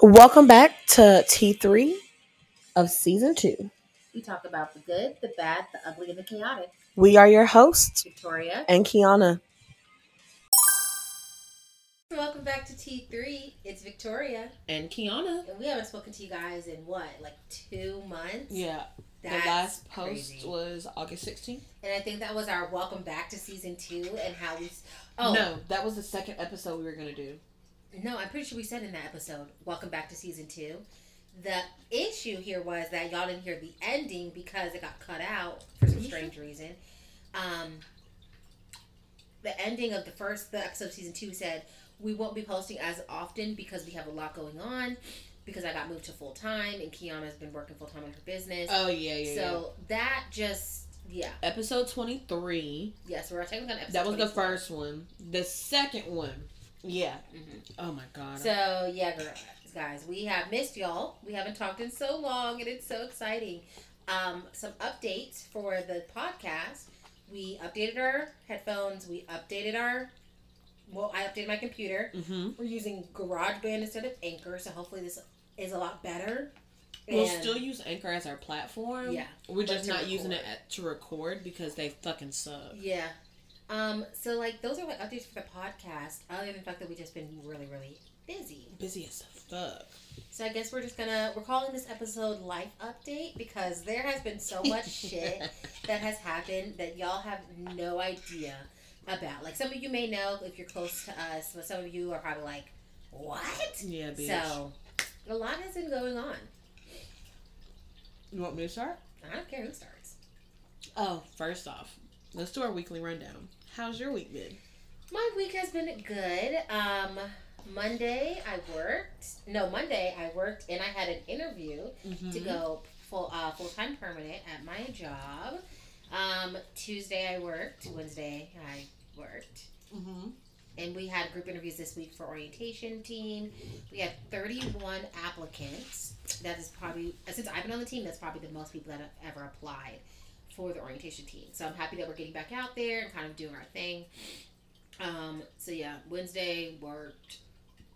Welcome back to T3 of season two. We talk about the good, the bad, the ugly, and the chaotic. We are your hosts Victoria. and Kiana. Welcome back to T3. It's Victoria. And Kiana. And we haven't spoken to you guys in what, like two months? Yeah. That's the last post crazy. was August 16th. And I think that was our welcome back to season two and how we. Oh, No, that was the second episode we were going to do. No, I'm pretty sure we said in that episode, welcome back to season two. The issue here was that y'all didn't hear the ending because it got cut out for some strange reason. Um, the ending of the first the episode of season two said we won't be posting as often because we have a lot going on because I got moved to full time and Kiana's been working full time on her business. Oh, yeah, yeah, so that just yeah yeah. Episode 23. yes we're technically on episode. That was the first one. The second one. Yeah. Mhm. Oh, my God. So yeah, girl, guys, we have missed y'all. We haven't talked in so long, and it's so exciting. Um, some updates for the podcast. We updated our headphones. We updated our. Well, I updated my computer. mm-hmm. We're using GarageBand instead of Anchor, so hopefully this is a lot better. We'll And- still use Anchor as our platform. Yeah, We're just not using it at, to record because they fucking suck. Yeah. Um. So like those are like updates for the podcast. Other than the fact that we've just been really, really busy. Busy as fuck. So I guess we're just gonna we're calling this episode life update because there has been so much shit that has happened that y'all have no idea about. Like some of you may know if you're close to us, but some of you are probably like, What? Yeah, bitch. So a lot has been going on. you want me to start? I don't care who starts. Oh, first off, let's do our weekly rundown. How's your week been? My week has been good. Um Monday I worked. No, Monday I worked and I had an interview Mm-hmm. to go full uh, full time permanent at my job. Um, Tuesday I worked. Wednesday I worked, Mm-hmm. and we had group interviews this week for orientation team. We had thirty one applicants. That is probably since I've been on the team. That's probably the most people that have ever applied for the orientation team. So I'm happy that we're getting back out there and kind of doing our thing. Um, so yeah, Wednesday worked,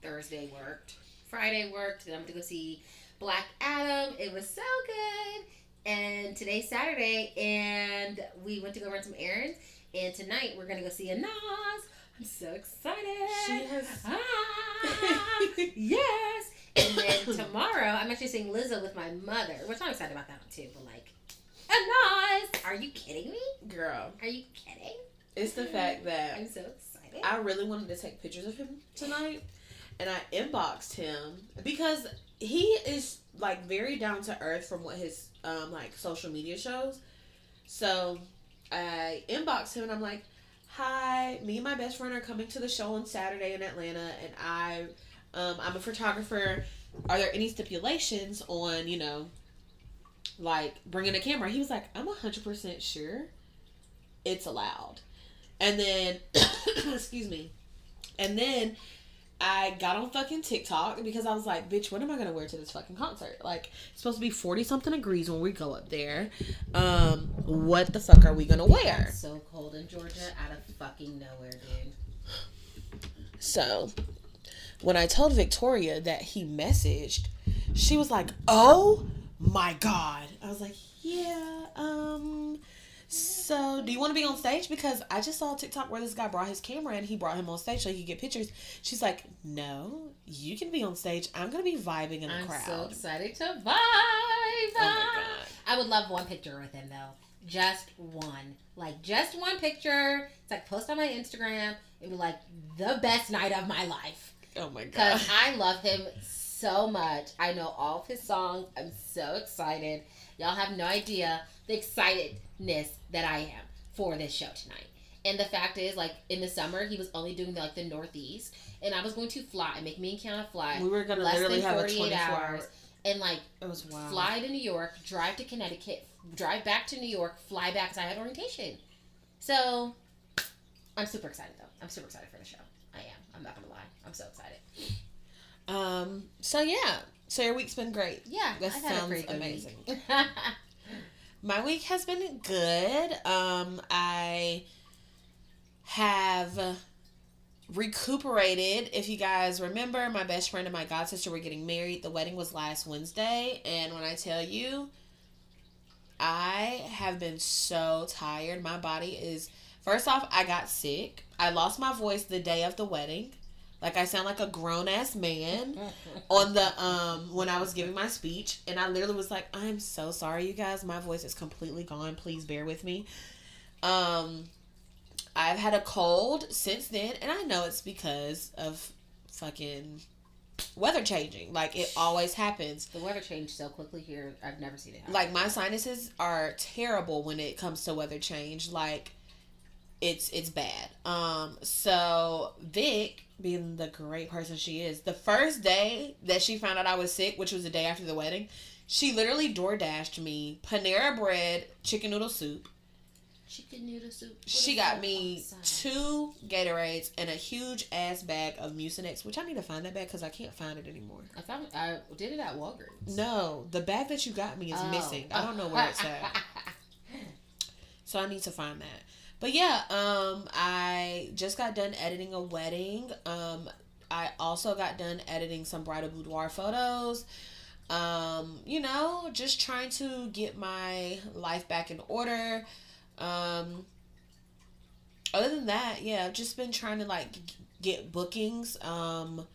Thursday worked, Friday worked. Then I'm gonna go see Black Adam. It was so good. And today's Saturday, and we went to go run some errands. And tonight we're gonna go see a Nas. I'm so excited. She has. Ah, yes. And then tomorrow, I'm actually seeing Lizzo with my mother, which I'm excited about that one too. But like, Nas. Are you kidding me? Girl, Are you kidding? it's the fact that I'm so excited. I really wanted to take pictures of him tonight, and I inboxed him because he is like very down to earth from what his um like social media shows. So I inboxed him and I'm like, "Hi, me and my best friend are coming to the show on Saturday in Atlanta, and I um I'm a photographer. Are there any stipulations on you know?" Like bringing a camera, he was like, "I'm hundred percent sure it's allowed." And then, excuse me. And then I got on fucking TikTok because I was like, bitch, what am I gonna wear to this fucking concert? Like, it's supposed to be 40 something degrees when we go up there. Um, what the fuck are we gonna wear? It's so cold in Georgia, out of fucking nowhere, dude. So, when I told Victoria that he messaged, she was like, oh my god. I was like, yeah, um, so do you want to be on stage? Because I just saw a TikTok where this guy brought his camera and he brought him on stage so he could get pictures. She's like, no, you can be on stage. I'm going to be vibing in the crowd. I'm so excited to vibe. Oh my God. I would love one picture with him though. Just one. Like just one picture. It's like post on my Instagram It'd be like the best night of my life. Oh my god. Because I love him so much. I know all of his songs. I'm so excited. Y'all have no idea the excitedness that I am for this show tonight. And the fact is, like in the summer, he was only doing like the Northeast, and I was going to fly, and make me and Kiana fly We were going to less literally than have a 48 24 hours, hour. and like It was wild. fly to New York, drive to Connecticut, drive back to New York, fly back because I had orientation. So I'm super excited though. I'm super excited for the show. I am. I'm not gonna lie. I'm so excited. Um, so yeah. So your week's been great. Yeah, That I've had a sounds amazing. week. My week has been good. Um, I have recuperated. If you guys remember, my best friend and my god sister were getting married. The wedding was last Wednesday, and when I tell you, I have been so tired. My body is. First off, I got sick. I lost my voice the day of the wedding. Like I sound like a grown ass man on the um when I was giving my speech and I literally was like, I'm so sorry you guys, my voice is completely gone. Please bear with me. Um I've had a cold since then and I know it's because of fucking weather changing. Like it always happens. The weather changed so quickly here. I've never seen it happen. Like my sinuses are terrible when it comes to weather change. Like it's it's bad. Um so Vic being the great person she is, the first day that she found out I was sick, which was the day after the wedding, she literally door dashed me Panera bread, chicken noodle soup. chicken noodle soup. What She got me outside? two Gatorades and a huge ass bag of Mucinex, which I need to find that bag because I can't find it anymore. I found I did it at Walgreens. No, the bag that you got me is Oh. missing. I don't know where it's at. So I need to find that. But yeah, um, I just got done editing a wedding. Um, I also got done editing some bridal boudoir photos. Um, you know, just trying to get my life back in order. Um, other than that, yeah, I've just been trying to like get bookings. Um,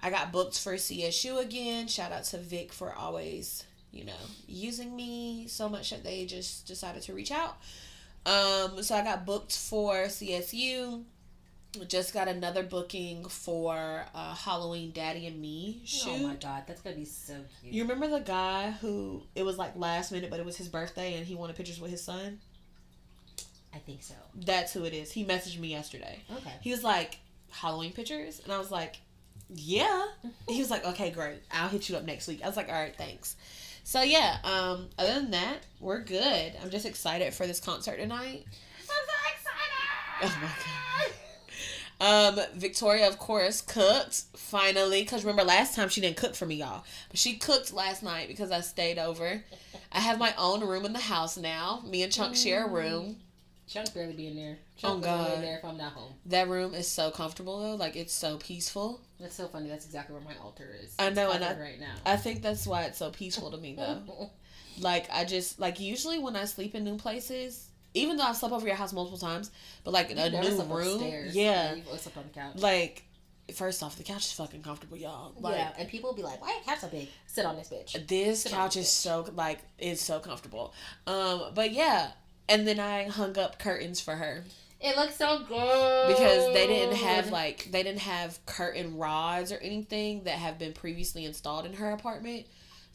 I got booked for CSU again. Shout out to Vic for always, you know, using me so much that they just decided to reach out. Um, so I got booked for CSU. Just got another booking for uh, Halloween Daddy and Me shoot. Oh my god, that's gonna be so cute. You remember the guy who it was like last minute, but it was his birthday and he wanted pictures with his son? I think so. That's who it is. He messaged me yesterday. Okay. He was like, Halloween pictures? And I was like, yeah. He was like, okay, great. I'll hit you up next week. I was like, all right, thanks. So yeah, um, other than that, we're good. I'm just excited for this concert tonight. I'm so excited. Oh my god. Um, Victoria, of course, cooked finally. Cause remember last time she didn't cook for me, y'all, but she cooked last night because I stayed over. I have my own room in the house now. Me and Chunk share a room. Chunk barely be in there. Chunk oh, God. in there if I'm not home. That room is so comfortable though. Like it's so peaceful. That's so funny. That's exactly where my altar is. I know, and I- right now. I think that's why it's so peaceful to me though. Like I just like usually when I sleep in new places, even though I've slept over your house multiple times, but like in a new room, upstairs. yeah, you've slept on the couch. like first off, the couch is fucking comfortable, y'all. Like yeah, and people will be like, "Why your couch so big? Sit on this bitch." this Sit couch the is couch. so like it's so comfortable. Um, but yeah, and then I hung up curtains for her It looks so good because they didn't have like they didn't have curtain rods or anything that have been previously installed in her apartment.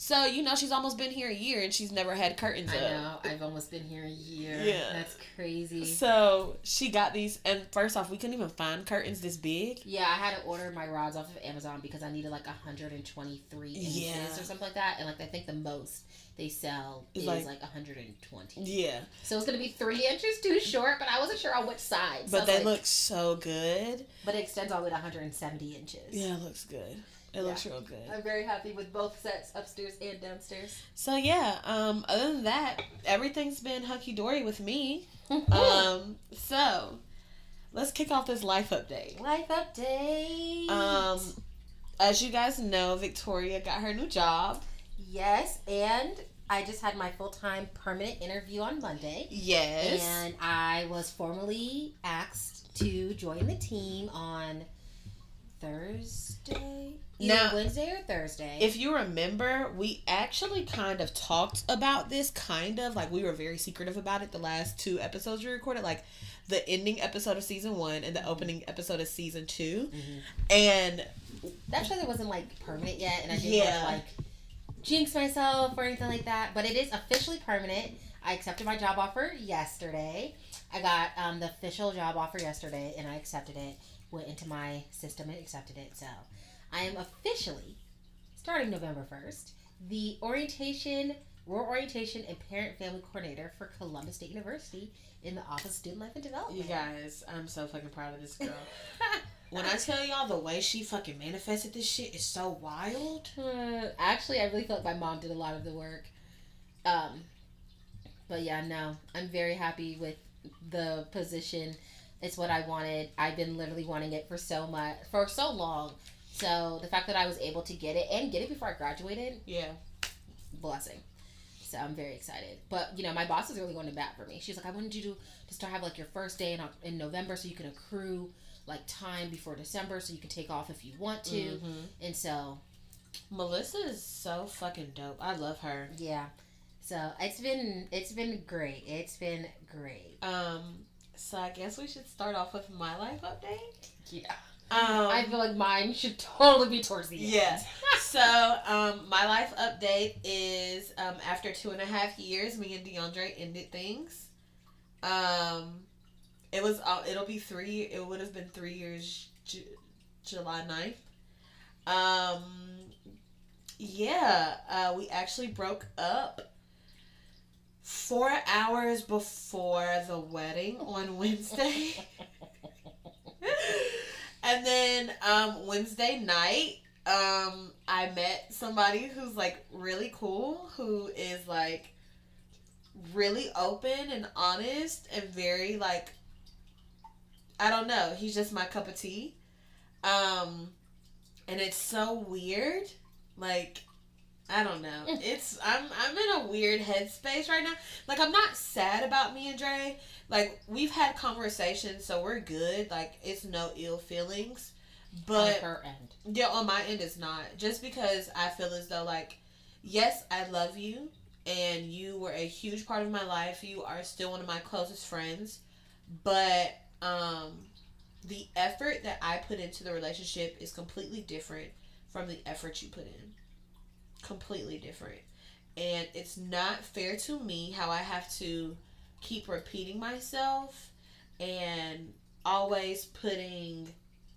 So you know she's almost been here a year and she's never had curtains I up. know. I've almost been here a year. Yeah. that's crazy. So she got these, and first off, we couldn't even find curtains this big. Yeah, I had to order my rods off of Amazon because I needed like 123 inches or something like that, and like I think the most they sell is like- like, 120. Yeah, So it's gonna be three inches too short, but I wasn't sure on which side. So but they like- look so good. But it extends all the way to 170 inches. Yeah, it looks good. It looks real good. I'm very happy with both sets, upstairs and downstairs. So yeah, um, other than that, everything's been hunky dory with me. Um, so let's kick off this life update. Life update. Um, as you guys know, Victoria got her new job. yes, and I just had my full time permanent interview on Monday. Yes. And I was formally asked to join the team on Thursday. Either Now- Wednesday or Thursday. If you remember, we actually kind of talked about this, kind of like we were very secretive about it the last two episodes we recorded, like the ending episode of season one and the opening episode of season 2 Mhm. And that's because it wasn't like permanent yet, and I didn't Yeah. want to like jinx myself or anything like that. But it is officially permanent. I accepted my job offer yesterday. I got um, the official job offer yesterday, and I accepted it. Went into my system and accepted it. So I am officially starting November first the orientation, rural orientation, and parent family coordinator for Columbus State University in the Office of Student Life and Development. you guys, I'm so fucking proud of this girl. when I tell y'all the way she fucking manifested this shit is so wild. Uh, actually, I really feel like my mom did a lot of the work. Um, but yeah, no, I'm very happy with the position. It's what I wanted. I've been literally wanting it for so much for so long. So the fact that I was able to get it and get it before I graduated, Yeah. blessing. So I'm very excited. But you know, my boss is really going to bat for me. She's like, I wanted you to to start have like your first day in in November, so you can accrue like time before December, so you can take off if you want to. Mhm. And so Melissa is so fucking dope. I love her. yeah, so it's been it's been great. It's been great. Um, so I guess we should start off with my life update. Yeah, Um, I feel like mine should totally be towards the end. Yeah. so, um, my life update is um, after two and a half years, me and DeAndre ended things. Um, it was uh, it'll be three. It would have been three years, Ju- July 9th. Um, yeah, uh, we actually broke up four hours before the wedding on Wednesday. and then um, Wednesday night, um, I met somebody who's like really cool, who is like really open and honest and very like I don't know, he's just my cup of tea. Um and it's so weird. Like I don't know. It's I'm I'm in a weird headspace right now. Like I'm not sad about me and Dre. Like we've had conversations, so we're good. Like it's no ill feelings. But on her end. yeah, on my end, it's not. Just because I feel as though, like, yes, I love you, and you were a huge part of my life. You are still one of my closest friends, but um, the effort that I put into the relationship is completely different from the effort you put in. Completely different, and it's not fair to me how I have to keep repeating myself and always putting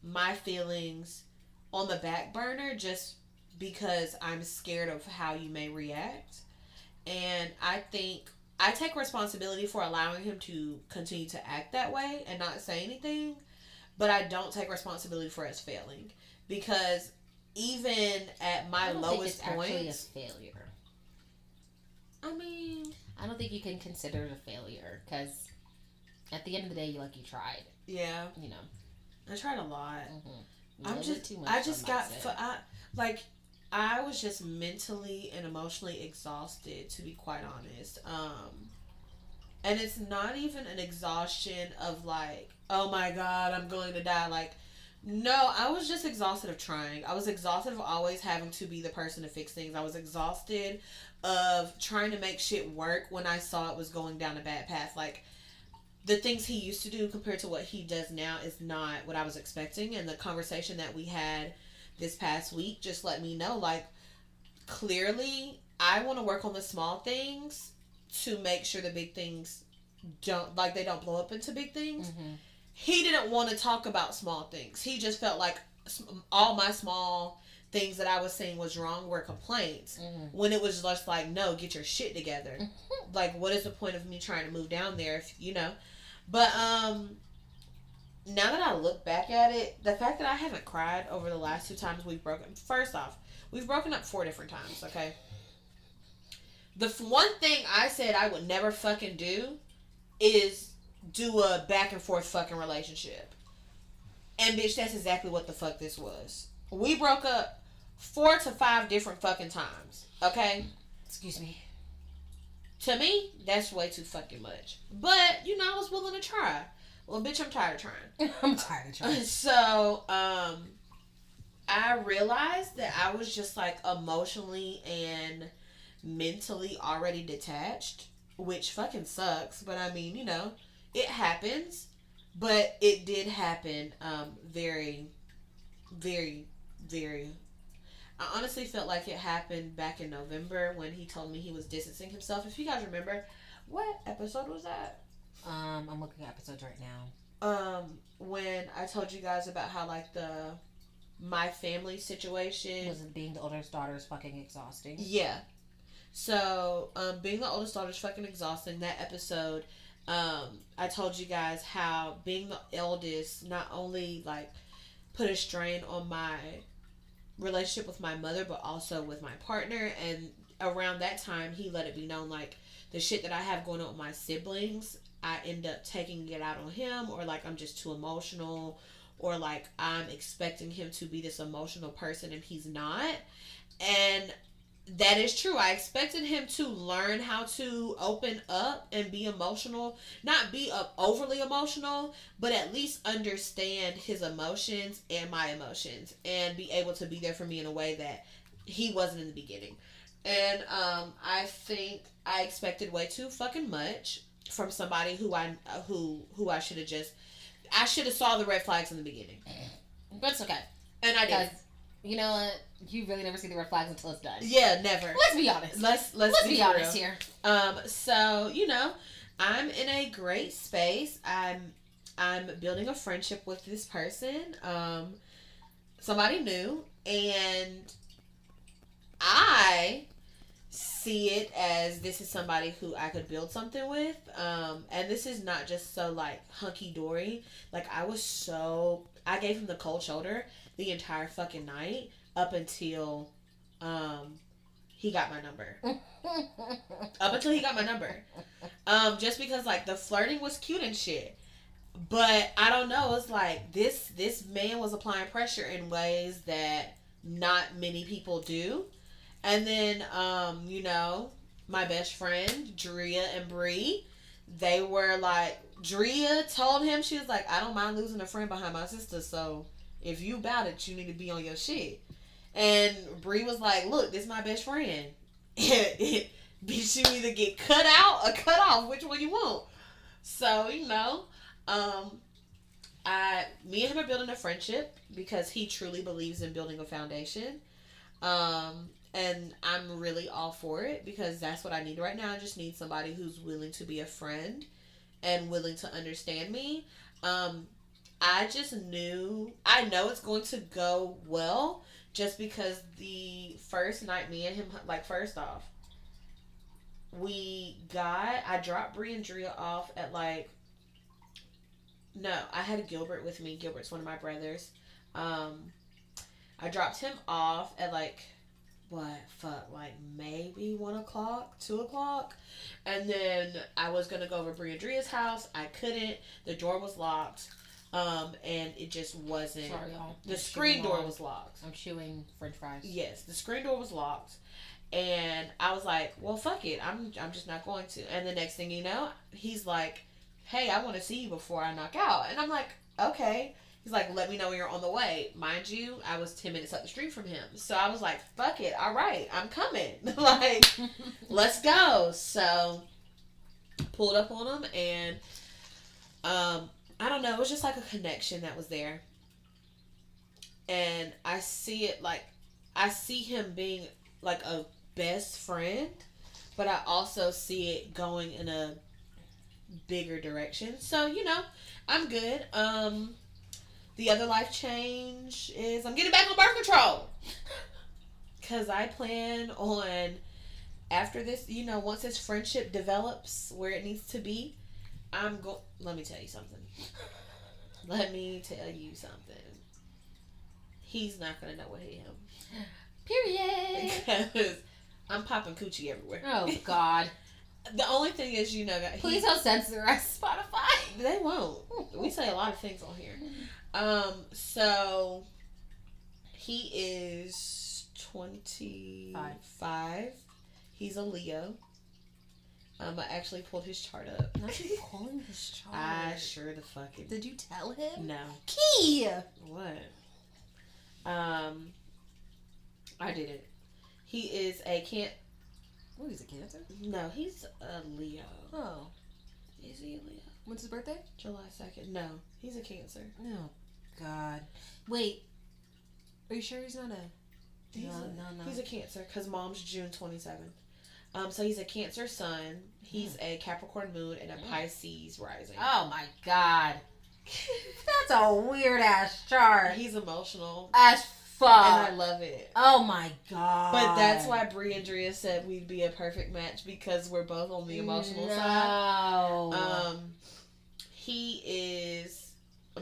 my feelings on the back burner just because I'm scared of how you may react. And I think I take responsibility for allowing him to continue to act that way and not say anything, but I don't take responsibility for us failing because even at my lowest think it's actually a failure. I mean, I don't think you can consider it a failure because at the end of the day, you like you tried. yeah, You know, I tried a lot. mm-hmm. I'm just I just got fu- I, like I was just mentally and emotionally exhausted to be quite honest. Um and it's not even an exhaustion of like, oh my god, I'm going to die like no, I was just exhausted of trying. I was exhausted of always having to be the person to fix things. I was exhausted of trying to make shit work when I saw it was going down a bad path. Like the things he used to do compared to what he does now is not what I was expecting. And the conversation that we had this past week just let me know like clearly I want to work on the small things to make sure the big things don't like they don't blow up into big things. Mm-hmm. He didn't want to talk about small things. He just felt like all my small things that I was saying was wrong were complaints Mm-hmm. when it was just like no get your shit together. Like what is the point of me trying to move down there if you know? But um now that i look back at it the fact that i haven't cried over the last two times we've broken first off we've broken up four different times okay? The f- one thing i said i would never fucking do is do a back and forth fucking relationship. And bitch that's exactly what the fuck this was. We broke up four to five different fucking times okay Excuse me. to me, that's way too fucking much. But you know, I was willing to try. Well, bitch, I'm tired of trying. I'm tired of trying. so, um, I realized that I was just like emotionally and mentally already detached, which fucking sucks. But I mean, you know, it happens. But it did happen. Um, very, very, very. I honestly felt like it happened back in November when he told me he was distancing himself. If you guys remember, what episode was that? Um, I'm looking at episodes right now. um when I told you guys about how like the my family situation Was it being the oldest daughter is fucking exhausting? yeah so um being the oldest daughter is fucking exhausting that episode um I told you guys how being the eldest not only like put a strain on my relationship with my mother but also with my partner and around that time he let it be known like the shit that I have going on with my siblings I end up taking it out on him or like I'm just too emotional or like I'm expecting him to be this emotional person and he's not. And that is true. I expected him to learn how to open up and be emotional, not be uh, overly emotional, but at least understand his emotions and my emotions and be able to be there for me in a way that he wasn't in the beginning. And um, I think I expected way too fucking much from somebody who I who who I should have just I should have saw the red flags in the beginning, But it's okay. and I did. you know what? You really never see the red flags until it's done. Yeah, never. Let's be honest. Let's let's, Let's be, be honest here. Um, so you know, I'm in a great space. I'm I'm building a friendship with this person. Um, somebody new, and I see it as this is somebody who I could build something with. Um, and this is not just so like hunky dory. Like I was so I gave him the cold shoulder the entire fucking night up until um he got my number. Up until he got my number. Um, just because like the flirting was cute and shit. But I don't know, it's like this this man was applying pressure in ways that not many people do. And then um, you know, my best friend, Drea and Bree, they were like Drea told him she was like, I don't mind losing a friend behind my sister, so if you about it, you need to be on your shit. And Bree was like, Look, this is my best friend. Bitch, you either get cut out or cut off. Which one you want? So, you know, um, I me and him are building a friendship because he truly believes in building a foundation. Um, and I'm really all for it because that's what I need right now. I just need somebody who's willing to be a friend and willing to understand me. Um, I just knew I know it's going to go well just because the first night me and him like first off we got I dropped Bree and Drea off at like no, I had Gilbert with me. Gilbert's one of my brothers. Um I dropped him off at like what fuck like maybe one o'clock, two o'clock, and then I was gonna go over Bree and Drea's house. I couldn't. The door was locked, um, and it just wasn't. Sorry, y'all. The I'm screen door was locked. I'm chewing French fries. Yes, the screen door was locked, and I was like, "Well, fuck it, I'm I'm just not going to." And the next thing you know, he's like, "Hey, I want to see you before I knock out," and I'm like, "Okay." He's like, "Let me know when you're on the way." Mind you, I was ten minutes up the street from him, so I was like, "Fuck it, all right, I'm coming." like, let's go. So, pulled up on him, and um, I don't know, it was just like a connection that was there, and I see it like I see him being like a best friend, but I also see it going in a bigger direction. So, you know, I'm good. Um the other life change is I'm getting back on birth control. Cuz I plan on after this, you know, once this friendship develops where it needs to be, I'm going let me tell you something. Let me tell you something. He's not going to know what hit him. Period. because I'm popping coochie everywhere. Oh God! The only thing is, you know, that he- Please don't censor us, Spotify. they won't. We say a lot of things on here. Um, so he is twenty five. He's a Leo. Um, I actually pulled his chart up. Not you calling his chart. I sure the fucking Did you tell him? no. Key. What? Um, I didn't. He is a can't. What is a Cancer? No, he's a Leo. Oh, Is he a Leo? when's his birthday? July second. No, he's a Cancer. Oh God. Wait. Are you sure he's not a? He's no, a, no, no. He's a Cancer because mom's June twenty seventh. Um, so he's a Cancer sun. He's a Capricorn moon and a Mm. Pisces rising. oh my God. That's a weird ass chart. He's emotional, As fuck, and I love it. Oh my God. But that's why Bree and Drea said we'd be a perfect match because we're both on the emotional no. side. Um, he is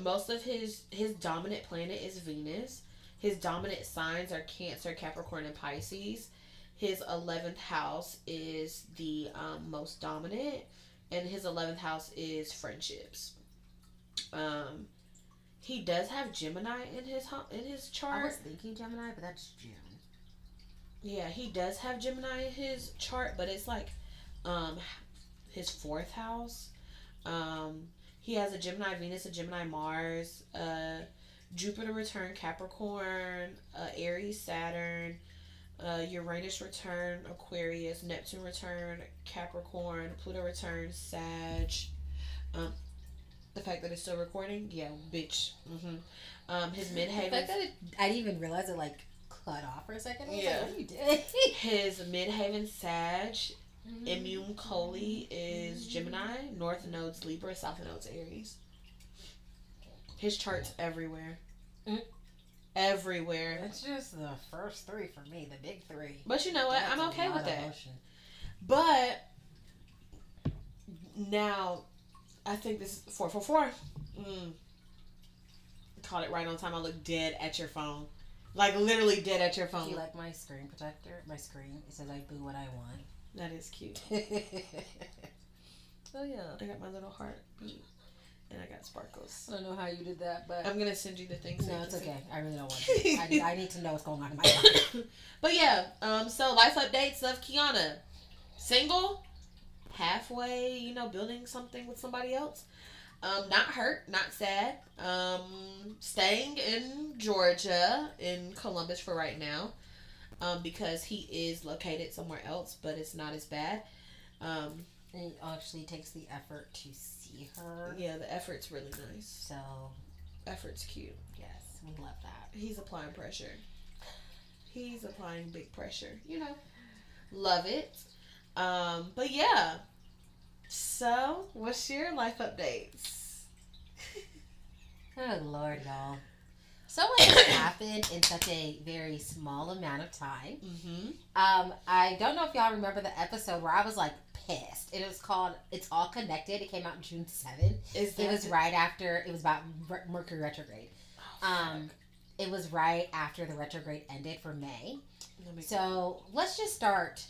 most of his his dominant planet is Venus. His dominant signs are Cancer, Capricorn, and Pisces. His eleventh house is the um, most dominant, and his 11th house is friendships. Um, he does have Gemini in his in his chart. I was thinking Gemini, but that's June. Yeah, he does have Gemini in his chart, but it's like um his fourth house. Um he has a Gemini Venus, a Gemini Mars, uh Jupiter return Capricorn, uh Aries Saturn, uh Uranus return Aquarius, Neptune return Capricorn, Pluto return Sag. Um the fact that it's still recording, yeah, bitch. hmm Um, his The midheaven fact that it, I didn't even realize it like cut off for a second. I Yeah. like, what are you doing? his midheaven Sag, Imum Coeli is Gemini, North node's Libra, South node's Aries. His chart's everywhere. Mm. Everywhere. It's just the first three for me, the big three. But you know what? That's I'm okay with that. emotion. But now, I think this is four four four. Mm. Caught it right on time. I look dead at your phone, like literally dead at your Do phone. you like my screen protector? My screen. It says I boo what I want. that is cute. oh yeah. I got my little heart beat, and I got sparkles. I don't know how you did that, but I'm gonna send you the things. no, it's okay. I really don't want to. I, I need to know what's going on in my life. but yeah, um, so life updates of Kiana, single, halfway, you know, building something with somebody else. Um, not hurt, not sad. Um, staying in Georgia, in Columbus for right now, um, because he is located somewhere else, but it's not as bad. Um, And it actually takes the effort to see her. yeah, the effort's really nice. So Effort's cute. yes, we love that. He's applying pressure. He's applying big pressure. You know, love it. Um, but yeah. So, what's your life updates? Oh Lord, y'all. So much has happened in such a very small amount of time. Mm-hmm. Um, I don't know if y'all remember the episode where I was like pissed. It was called "It's All Connected." It came out June seventh. Is It was the- right after. It was about Mercury retrograde. Oh, Um, it was right after the retrograde ended for May. So let's just start.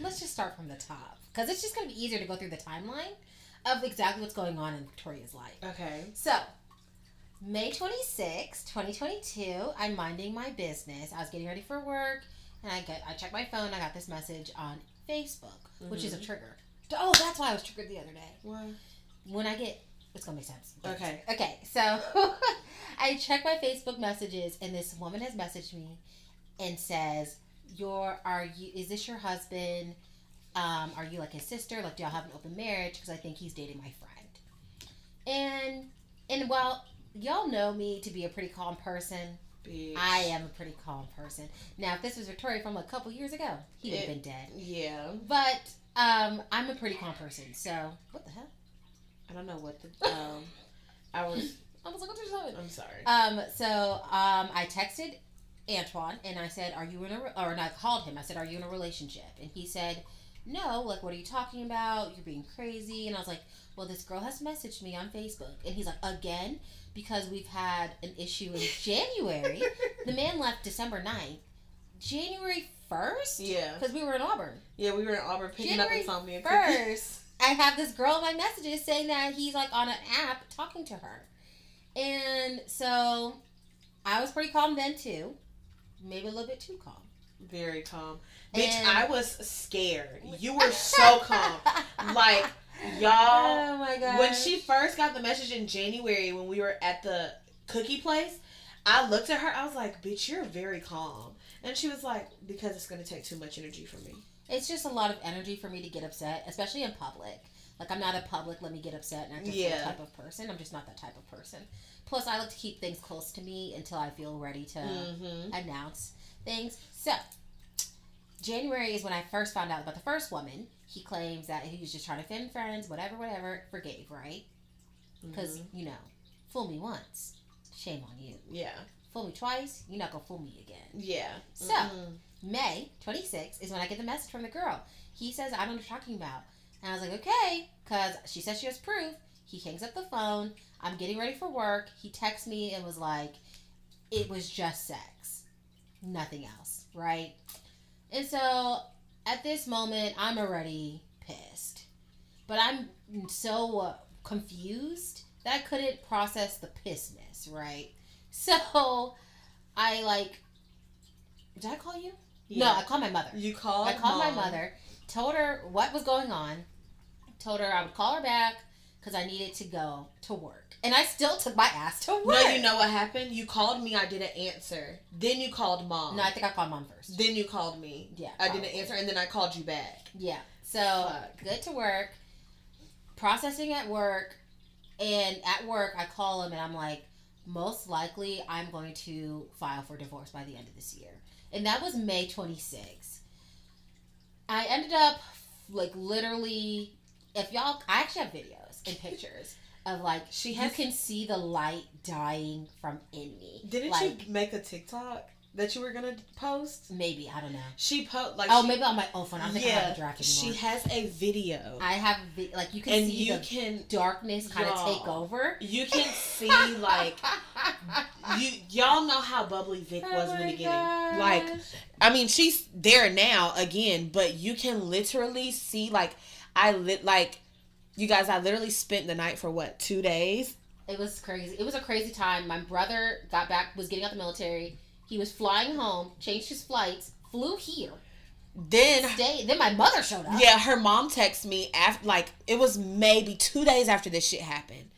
Let's just start from the top because it's just gonna be easier to go through the timeline of exactly what's going on in Victoria's life. okay. So, May 26, 2022, I'm minding my business. I was getting ready for work and I get I checked my phone. I got this message on Facebook, which is a Mhm. trigger. Oh, that's why I was triggered the other day. Well, When I get it's to make sense. Okay. Okay. So, I check my Facebook messages and this woman has messaged me and says, "Your are you is this your husband? Um, are you like his sister? Like do y'all have an open marriage because I think he's dating my friend." And and while y'all know me to be a pretty calm person, bitch. I am a pretty calm person. Now, if this was Victoria from a couple years ago, he would have been dead. Yeah. But um, I'm a pretty calm person. So what the hell? I don't know what the. Um, I was. I was like, what are you talking? I'm sorry. Um, so um, I texted Antoine and I said, "Are you in a?" Re-? Or and I called him. I said, "Are you in a relationship?" And he said, "No. Like, what are you talking about? You're being crazy." And I was like, "Well, this girl has messaged me on Facebook." And he's like, "Again." Because we've had an issue in January. the man left December 9th. January 1st? yeah. Because we were in Auburn. Yeah, we were in Auburn picking January up Insomnia. First, I have this girl in my messages saying that he's like on an app talking to her. And so I was pretty calm then too. Maybe a little bit too calm. Very calm. Bitch, I was scared. You were so calm. Like, y'all. Oh my god. When she first got the message in January when we were at the cookie place, I looked at her, I was like, bitch, you're very calm. And she was like, because it's going to take too much energy for me. It's just a lot of energy for me to get upset, especially in public. Like I'm not a public let me get upset and act Yeah. type of person. I'm just not that type of person. Plus I like to keep things close to me until I feel ready to Mm-hmm. announce things. So, January is when I first found out about the first woman. He claims that he was just trying to offend friends, whatever, whatever. Forgave, right? Because, you know, fool me once, shame on you. Yeah. Fool me twice, you're not to fool me again. Yeah. So, Mhm. May 26 is when I get the message from the girl. He says, I don't know what you're talking about. And I was like, okay, because she says she has proof. He hangs up the phone. I'm getting ready for work. He texts me and was like, it was just sex, nothing else, right? And so at this moment, I'm already pissed. but I'm so confused that I couldn't process the pissness, right? So I like. Did I call you? No, I called my mother. You called. I called mom. my mother, told her what was going on, told her I would call her back because I needed to go to work. And I still took my ass to work. No, you know what happened? You called me. I didn't answer. Then you called mom. No, I think I called mom first. then you called me. Yeah. I didn't answer, and then I called you back. Yeah. So Fuck. good to work, processing at work, and at work I call him and I'm like, most likely I'm going to file for divorce by the end of this year, and that was May 26th. I ended up like literally, if y'all, I actually have videos and pictures of like She you can see the light dying from in me. Didn't like, you make a TikTok that you were gonna post? Maybe I don't know. She post like Oh, she, maybe on my own phone. I don't think I yeah. have the draft anymore. She has a video, I have vi- like you can and see you the can darkness kind of take over. you can see like you y'all know how bubbly Vic Oh was in the beginning. Like I mean, she's there now again, but you can literally see like I lit like you guys. I literally spent the night for what two days. it was crazy. It was a crazy time. My brother got back, was getting out the military. He was flying home, changed his flights, flew here, Then stayed. Then my mother showed up. yeah, her mom texted me after like it was maybe two days after this shit happened,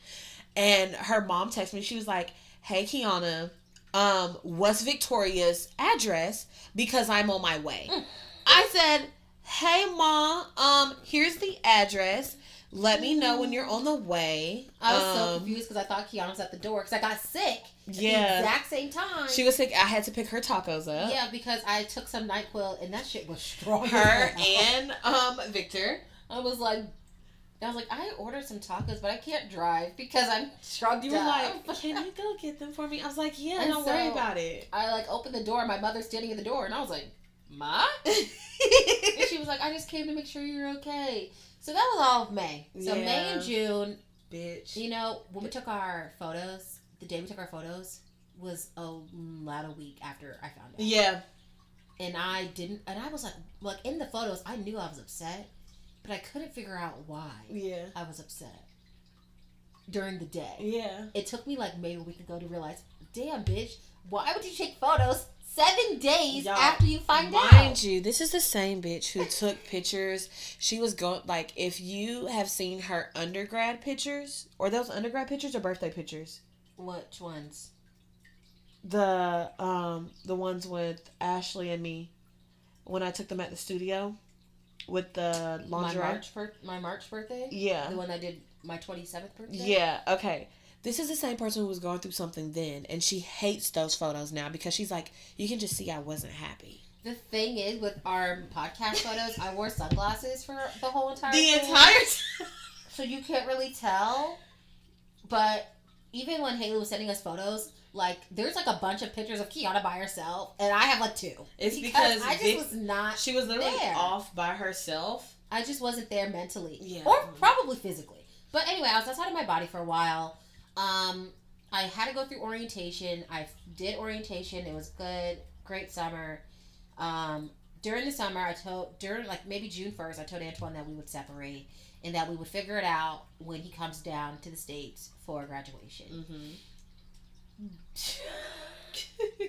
and her mom texted me. She was like, "Hey, Kiana, um, what's Victoria's address? Because I'm on my way." Mm. I said, "Hey, mom, um, here's the address. Let me know when you're on the way." I was so Um, confused because I thought Kiana was at the door because I got sick at the Yeah, exact same time. she was sick. I had to pick her tacos up. yeah, because I took some Nyquil and that shit was strong. Her and um Victor. I was like, I was like, I ordered some tacos, but I can't drive because I'm drugged You were up. like, "Can you go get them for me?" I was like, "Yeah, And don't worry about it." I like opened the door. My mother's standing at the door, and I was like, "Ma," and she was like, "I just came to make sure you're okay." So that was all of May. So May and June. Bitch. You know, when we took our photos, the day we took our photos was a lot of week after I found out. Yeah. And I didn't. And I was like, like in the photos, I knew I was upset, but I couldn't figure out why Yeah. I was upset during the day. Yeah. It took me like maybe a week ago to realize, damn, bitch, why would you take photos seven days Y'all, after you find Mind out? Mind you, this is the same bitch who took pictures. She was going like if you have seen her undergrad pictures or those undergrad pictures or birthday pictures. Which ones? The um the ones with Ashley and me when I took them at the studio with the My. March, bir- my March birthday? Yeah. The one I did my 27th birthday? Yeah, okay. This is the same person who was going through something then, and she hates those photos now because she's like, you can just see I wasn't happy. The thing is, with our podcast photos, I wore sunglasses for the whole entire The thing. entire time. So you can't really tell. But even when Haley was sending us photos, like, there's like a bunch of pictures of Kiana by herself, and I have like two. It's because I just Vic- was not. She was literally There. off by herself. I just wasn't there mentally. Yeah. Or probably physically. But anyway, I was outside of my body for a while. Um, I had to go through orientation. I did orientation. It was good. Great summer. Um, during the summer, I told, during like maybe June 1st, I told Antoine that we would separate and that we would figure it out when he comes down to the States for graduation. Mm-hmm.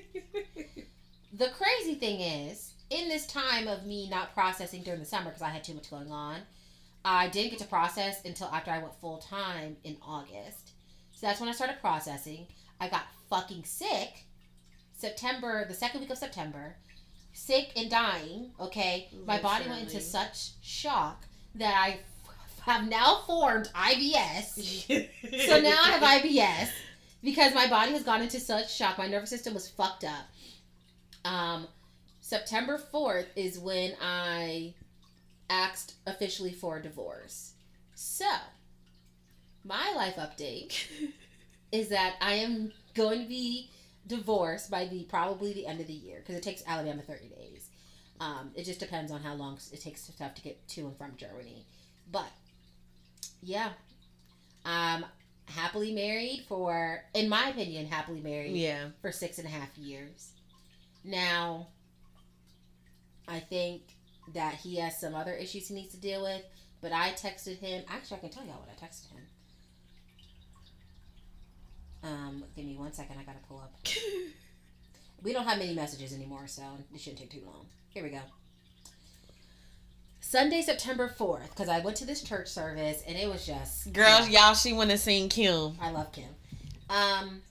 The crazy thing is, in this time of me not processing during the summer because I had too much going on, I didn't get to process until after I went full time in August. So that's when I started processing. I got fucking sick September, the second week of September, sick and dying. Okay, my body went into such shock that I have now formed IBS. So now I have IBS because my body has gone into such shock. My nervous system was fucked up. Um, September 4th is when I asked officially for a divorce. So, my life update is that I am going to be divorced by the probably the end of the year because it takes Alabama 30 days. Um, it just depends on how long it takes stuff to get to and from Germany. But, yeah. Um, happily married for, in my opinion, happily married yeah. for six and a half years. Now, I think that he has some other issues he needs to deal with, But I texted him. Actually, I can tell y'all what I texted him. Um, give me one second. I gotta pull up. we don't have many messages anymore, so it shouldn't take too long. Here we go. Sunday, September fourth, because I went to this church service and it was just Girls, y'all, she wanna sing Kim. I love Kim. Um,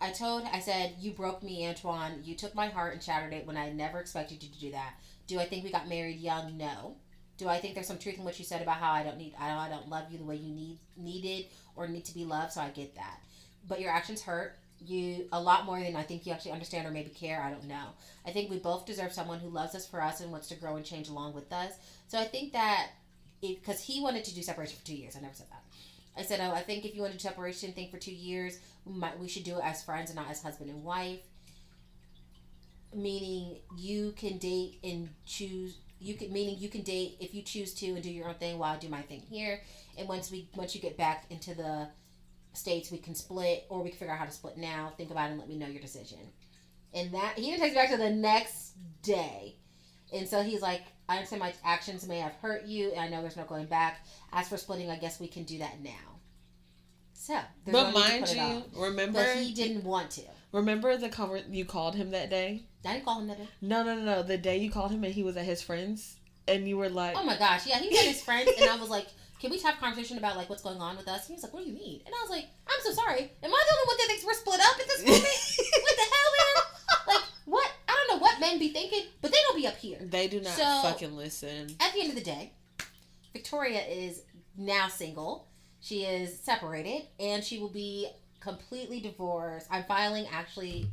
I told, I said, you broke me, Antoine. You took my heart and shattered it when I never expected you to do that. Do I think we got married young? No. Do I think there's some truth in what you said about how I don't need, I don't, I don't love you the way you need needed or need to be loved? So I get that. But your actions hurt you a lot more than I think you actually understand or maybe care. I don't know. I think we both deserve someone who loves us for us and wants to grow and change along with us. So I think that because he wanted to do separation for two years, I never said that. I said, oh, I think if you want to do separation thing for two years, we might we should do it as friends and not as husband and wife. Meaning you can date and choose. You can meaning you can date if you choose to and do your own thing while I do my thing here. And once we once you get back into the states, we can split or we can figure out how to split now. Think about it and let me know your decision. And that he didn't me back to the next day. And so he's like, I understand my actions may have hurt you, and I know there's no going back. As for splitting, I guess we can do that now. So, there's But no mind you, remember but he didn't want to. Remember the cover you called him that day? I didn't call him that. day. No, no, no, no. The day you called him and he was at his friend's and you were like Oh my gosh, yeah, he was at his friends, and I was like, "Can we have a conversation about like what's going on with us?" And he was like, "What do you mean?" And I was like, "I'm so sorry. Am I the only one that thinks we're split up at this moment? what the hell, man? Like, what? I don't know what men be thinking, but they don't be up here." They do not So- fucking listen. At the end of the day, Victoria is now single. She is separated, and she will be completely divorced. I'm filing actually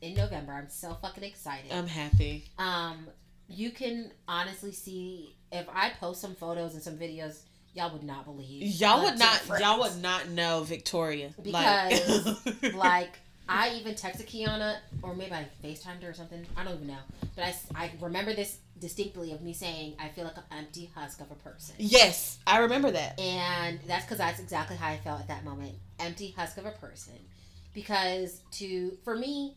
in November. I'm so fucking excited. I'm happy. Um, you can honestly see if I post some photos and some videos, y'all would not believe. Y'all would not y'all would not know Victoria. Because, like, like I even texted Kiana, or maybe I Facetimed her or something. I don't even know, but I, I remember this distinctly of me saying I feel like an empty husk of a person. Yes, I remember that. And that's because that's exactly how I felt at that moment. Empty husk of a person. Because to for me,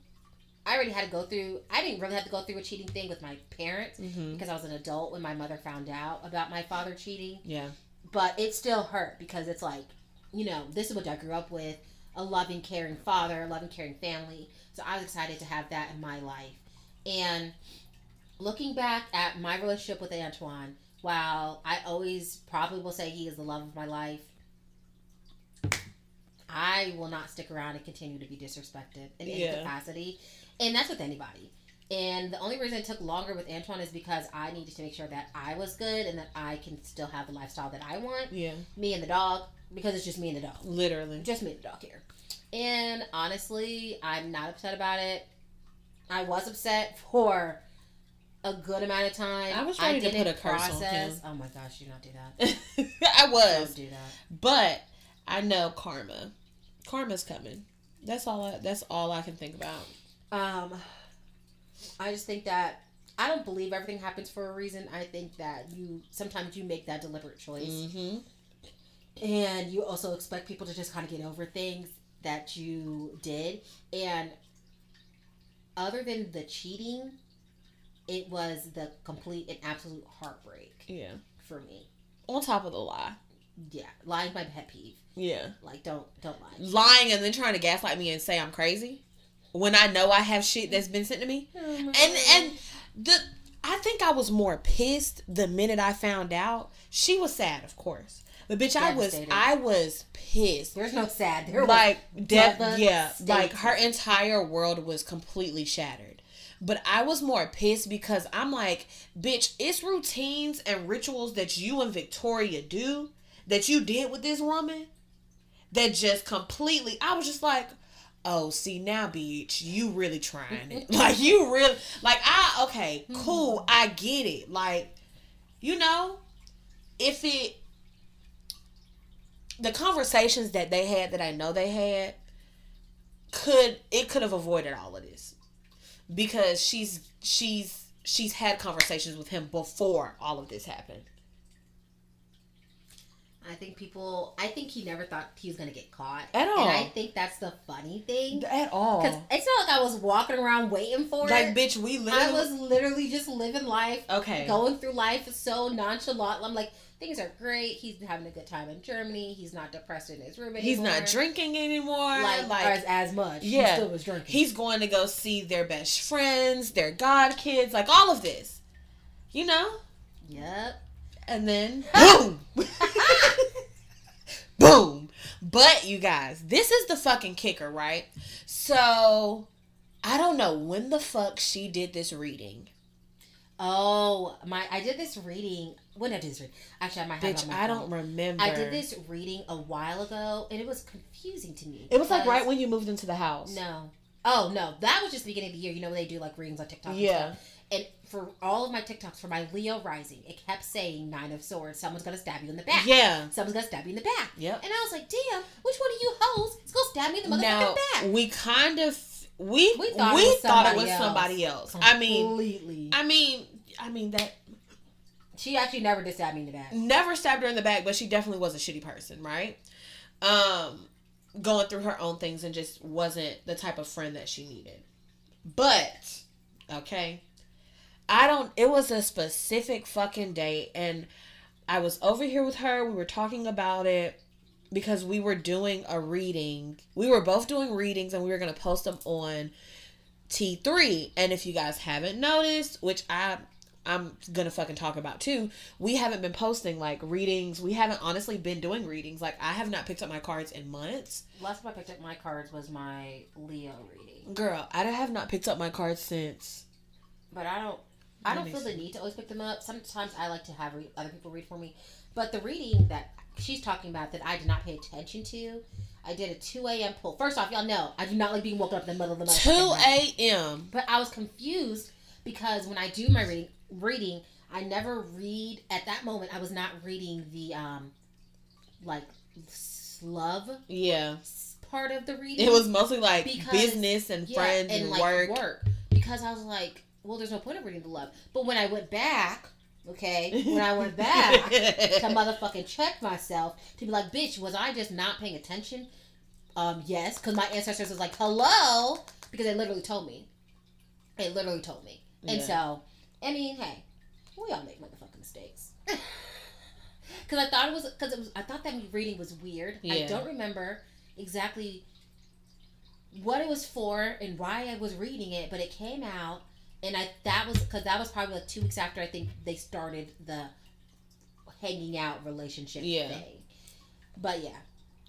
I already had to go through I didn't really have to go through a cheating thing with my parents hmm because I was an adult when my mother found out about my father cheating. Yeah. But it still hurt because it's like, you know, this is what I grew up with. A loving, caring father, a loving, caring family. So I was excited to have that in my life. And looking back at my relationship with Antoine, while I always probably will say he is the love of my life, I will not stick around and continue to be disrespected in any Yeah. capacity. And that's with anybody. And the only reason it took longer with Antoine is because I needed to make sure that I was good and that I can still have the lifestyle that I want. Yeah. Me and the dog, because it's just me and the dog. Literally. Just me and the dog here. And honestly, I'm not upset about it. I was upset for a good amount of time. I was ready to put a curse on him. Oh my gosh, do not do that. I was. Don't do that. But I know karma. Karma's coming. That's all I that's all I can think about. Um, I just think that I don't believe everything happens for a reason. I think that you sometimes you make that deliberate choice, Mm-hmm. and you also expect people to just kind of get over things that you did. And other than the cheating, it was the complete and absolute heartbreak Yeah. for me. On top of the lie. Yeah, lying my pet peeve. Yeah. Like don't don't lie. Lying and then trying to gaslight me and say I'm crazy when I know I have shit that's been sent to me. And and the I think I was more pissed the minute I found out. She was sad, of course. But bitch, I was I was pissed. there's no sad. There like de- yeah, like her entire world was completely shattered. But I was more pissed because I'm like, bitch, it's routines and rituals that you and Victoria do that you did with this woman that just completely I was just like, oh, see now, bitch, you really trying it. like you really like I okay, hmm. cool, I get it. Like, you know, if it the conversations that they had that I know they had could it could have avoided all of this because she's she's she's had conversations with him before all of this happened. I think people. I think he never thought he was gonna get caught At all. And I think that's the funny thing At all. because it's not like I was walking around waiting for Like, it. bitch, we literally. I was literally just living life, okay. going through life so nonchalant. I'm like, things are great. He's having a good time in Germany. He's not depressed in his room anymore. He's not drinking anymore. like, Like, as, as much. Yeah. he still was drinking. he's going to go see their best friends, their god kids, like all of this. You know? yep. And then boom. boom. But you guys, this is the fucking kicker, right? So I don't know when the fuck she did this reading. Oh my! I did this reading. When did I do this reading? Actually, I might have it Bitch, on my I don't remember. I did this reading a while ago, and it was confusing to me. It was like right when you moved into the house. No. Oh no, that was just the beginning of the year. You know when they do like readings on TikTok. and Yeah. stuff. And for all of my TikToks for my Leo rising, it kept saying Nine of Swords. Someone's gonna stab you in the back. Yeah. Someone's gonna stab you in the back. Yep. And I was like, damn, which one of you hoes is gonna stab me in the motherfucking Now back? we kind of we We we thought thought it it was was, somebody else. else. I mean, completely. I mean, I mean that she actually never did stab me in the back. never stabbed her in the back, but she definitely was a shitty person, right? Um, going through her own things and just wasn't the type of friend that she needed. But okay, I don't. It was a specific fucking day, and I was over here with her. We were talking about it because we were doing a reading. We were both doing readings, and we were gonna post them on T3. And if you guys haven't noticed, which I I'm gonna fucking talk about too, we haven't been posting like readings. We haven't honestly been doing readings. Like I have not picked up my cards in months. Last time I picked up my cards was my Leo reading, Girl, I have not picked up my cards since. but I don't. I don't feel the need to always pick them up. Sometimes I like to have re- other people read for me. But the reading that she's talking about that I did not pay attention to, I did a 2 a.m. pull. First off, y'all know I do not like being woken up in the middle of the night. 2 a.m. But I was confused because when I do my reading, reading, I never read at that moment. I was not reading the um, like love Yeah. part of the reading. It was mostly like Because- business and Yeah, friends and, like work. because I was like, well, there's no point of reading the love. But when I went back, okay, when I went back to motherfucking check myself to be like, bitch, was I just not paying attention? Um, yes, because my ancestors was like, hello, because they literally told me. They literally told me, and Yeah. so, I mean, hey, we all make motherfucking mistakes. Because I thought it was, because it was, I thought that reading was weird. I don't remember exactly what it was for and why I was reading it, but it came out, and I that was because that was probably like two weeks after I think they started the hanging out relationship Yeah. thing. But yeah,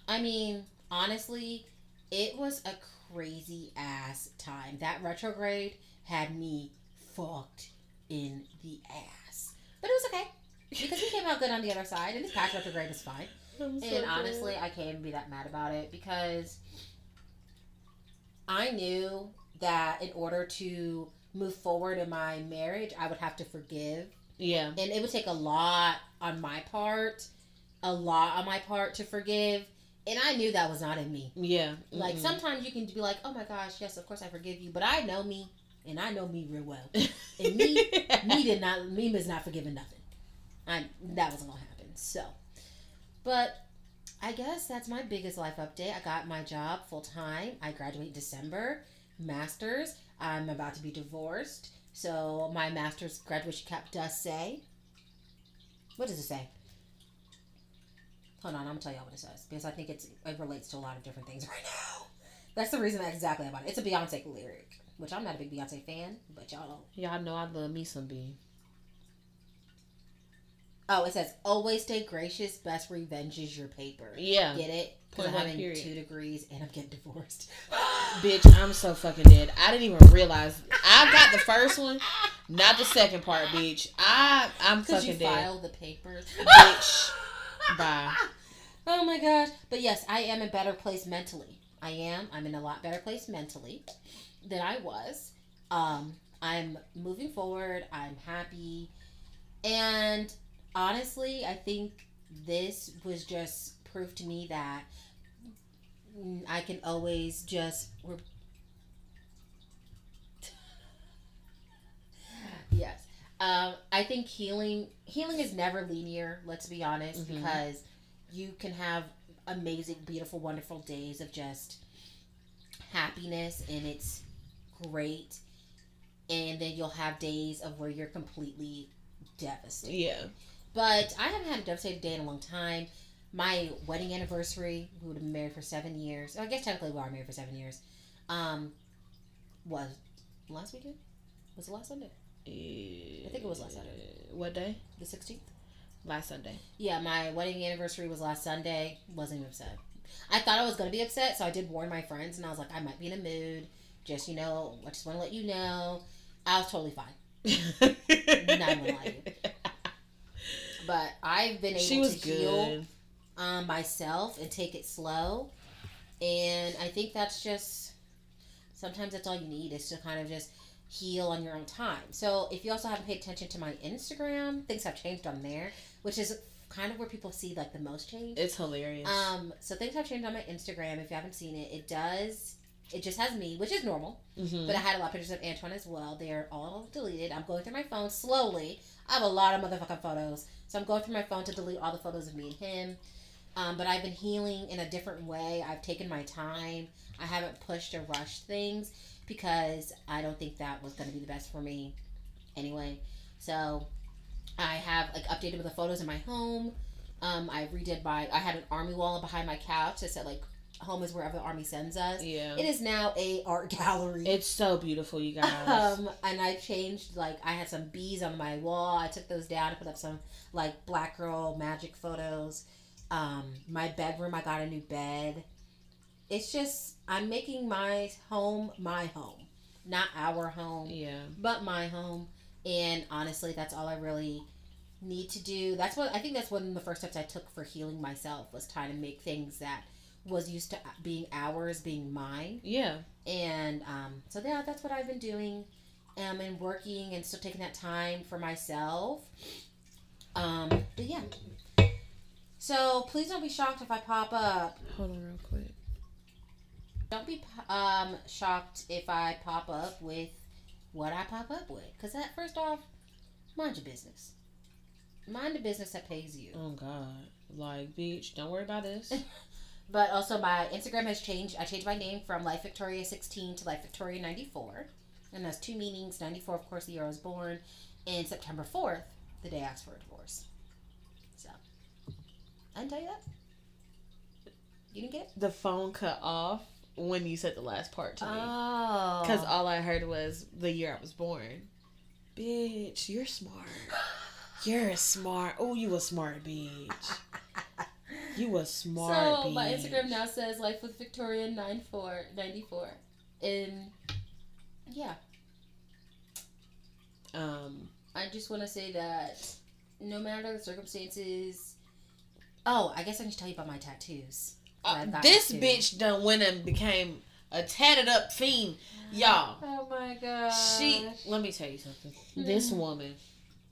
I mean, honestly, it was a crazy ass time. That retrograde had me fucked in the ass, but it was okay because he came out good on the other side, and this past retrograde is fine. So And good. honestly, I can't even be that mad about it because I knew that in order to move forward in my marriage, I would have to forgive. yeah, And it would take a lot on my part, a lot on my part to forgive. And I knew that was not in me. yeah. Like Mm-mm. sometimes you can be like, oh my gosh, yes, of course I forgive you. But I know me, and I know me real well. And me, me did not me was not forgiving nothing. I that wasn't gonna happen. So, but I guess that's my biggest life update. I got my job full time. I graduate in December, masters. I'm about to be divorced. So my master's graduation cap does say. What does it say? Hold on, I'm gonna tell y'all what it says because I think it's it relates to a lot of different things right now. That's the reason exactly about it. It's a Beyonce lyric, which I'm not a big Beyonce fan, but y'all don't. Y'all know I love me some B. Oh, it says always stay gracious. Best revenge is your paper. Yeah. Get it? Because I'm having period. two degrees and I'm getting divorced. Bitch, I'm so fucking dead. I didn't even realize. I got the first one, not the second part, bitch. I I'm Because you fucking dead. filed the papers. Bitch. Bye. Oh my gosh. But yes, I am in a better place mentally. I am. I'm in a lot better place mentally than I was. Um, I'm moving forward. I'm happy. And honestly, I think this was just proof to me that I can always just. We're, yes. Um, I think healing healing is never linear. Let's be honest, Mhm. because you can have amazing, beautiful, wonderful days of just happiness and it's great. And then you'll have days of where you're completely devastated. Yeah. But I haven't had a devastated day in a long time. My wedding anniversary, we would have been married for seven years. I guess technically we are married for seven years. Um, was last weekend? Was it last Sunday? I think it was last Sunday. What day? The sixteenth. Last Sunday. Yeah, my wedding anniversary was last Sunday. Wasn't even upset. I thought I was gonna be upset, so I did warn my friends, and I was like, I might be in a mood. Just you know, I just want to let you know. I was totally fine, Not gonna lie to but I've been able to heal um, myself and take it slow. And I think that's just sometimes that's all you need is to kind of just heal on your own time. So if you also haven't paid attention to my Instagram, things have changed on there, which is kind of where people see like the most change. It's hilarious. Um, so things have changed on my Instagram. If you haven't seen it, it does. It just has me, which is normal. Mhm. But I had a lot of pictures of Antoine as well. They're all deleted. I'm going through my phone slowly. I have a lot of motherfucking photos. So I'm going through my phone to delete all the photos of me and him. Um, but I've been healing in a different way. I've taken my time. I haven't pushed or rushed things because I don't think that was going to be the best for me anyway. So I have like updated with the photos in my home. Um, I redid my, I had an army wall behind my couch that said like, home is wherever the army sends us. yeah. It is now a art gallery. It's so beautiful, you guys. Um, and I changed like I had some bees on my wall. I took those down and put up some like black girl magic photos. Um, my bedroom, I got a new bed. It's just I'm making my home my home, not our home, yeah. but my home. And honestly, that's all I really need to do. That's what I think. That's one of the first steps I took for healing myself was trying to make things that was used to being ours being mine Yeah. and um, so yeah, that's what I've been doing, um, and working and still taking that time for myself. Um, but yeah. So please don't be shocked if I pop up. Hold on real quick. Don't be um shocked if I pop up with what I pop up with, because that first off, mind your business. Mind the business that pays you. Oh God. Like, bitch, don't worry about this. But also, my Instagram has changed. I changed my name from Life Victoria 16 to Life Victoria 94. And that's two meanings. 94, of course, the year I was born, and September 4th, the day I asked for a divorce. So, I didn't tell you that. You didn't get it? the phone cut off when you said the last part to me. Oh. Because all I heard was the year I was born. Bitch, you're smart. You're a smart. Oh, you a smart bitch. You a smart So, bitch. my Instagram now says Life with Victoria 94, 94. And, yeah. Um, I just want to say that no matter the circumstances. Oh, I guess I need to tell you about my tattoos. uh, this two. bitch done went and became a tatted up fiend. Y'all, Oh my god. she. Let me tell you something. This woman,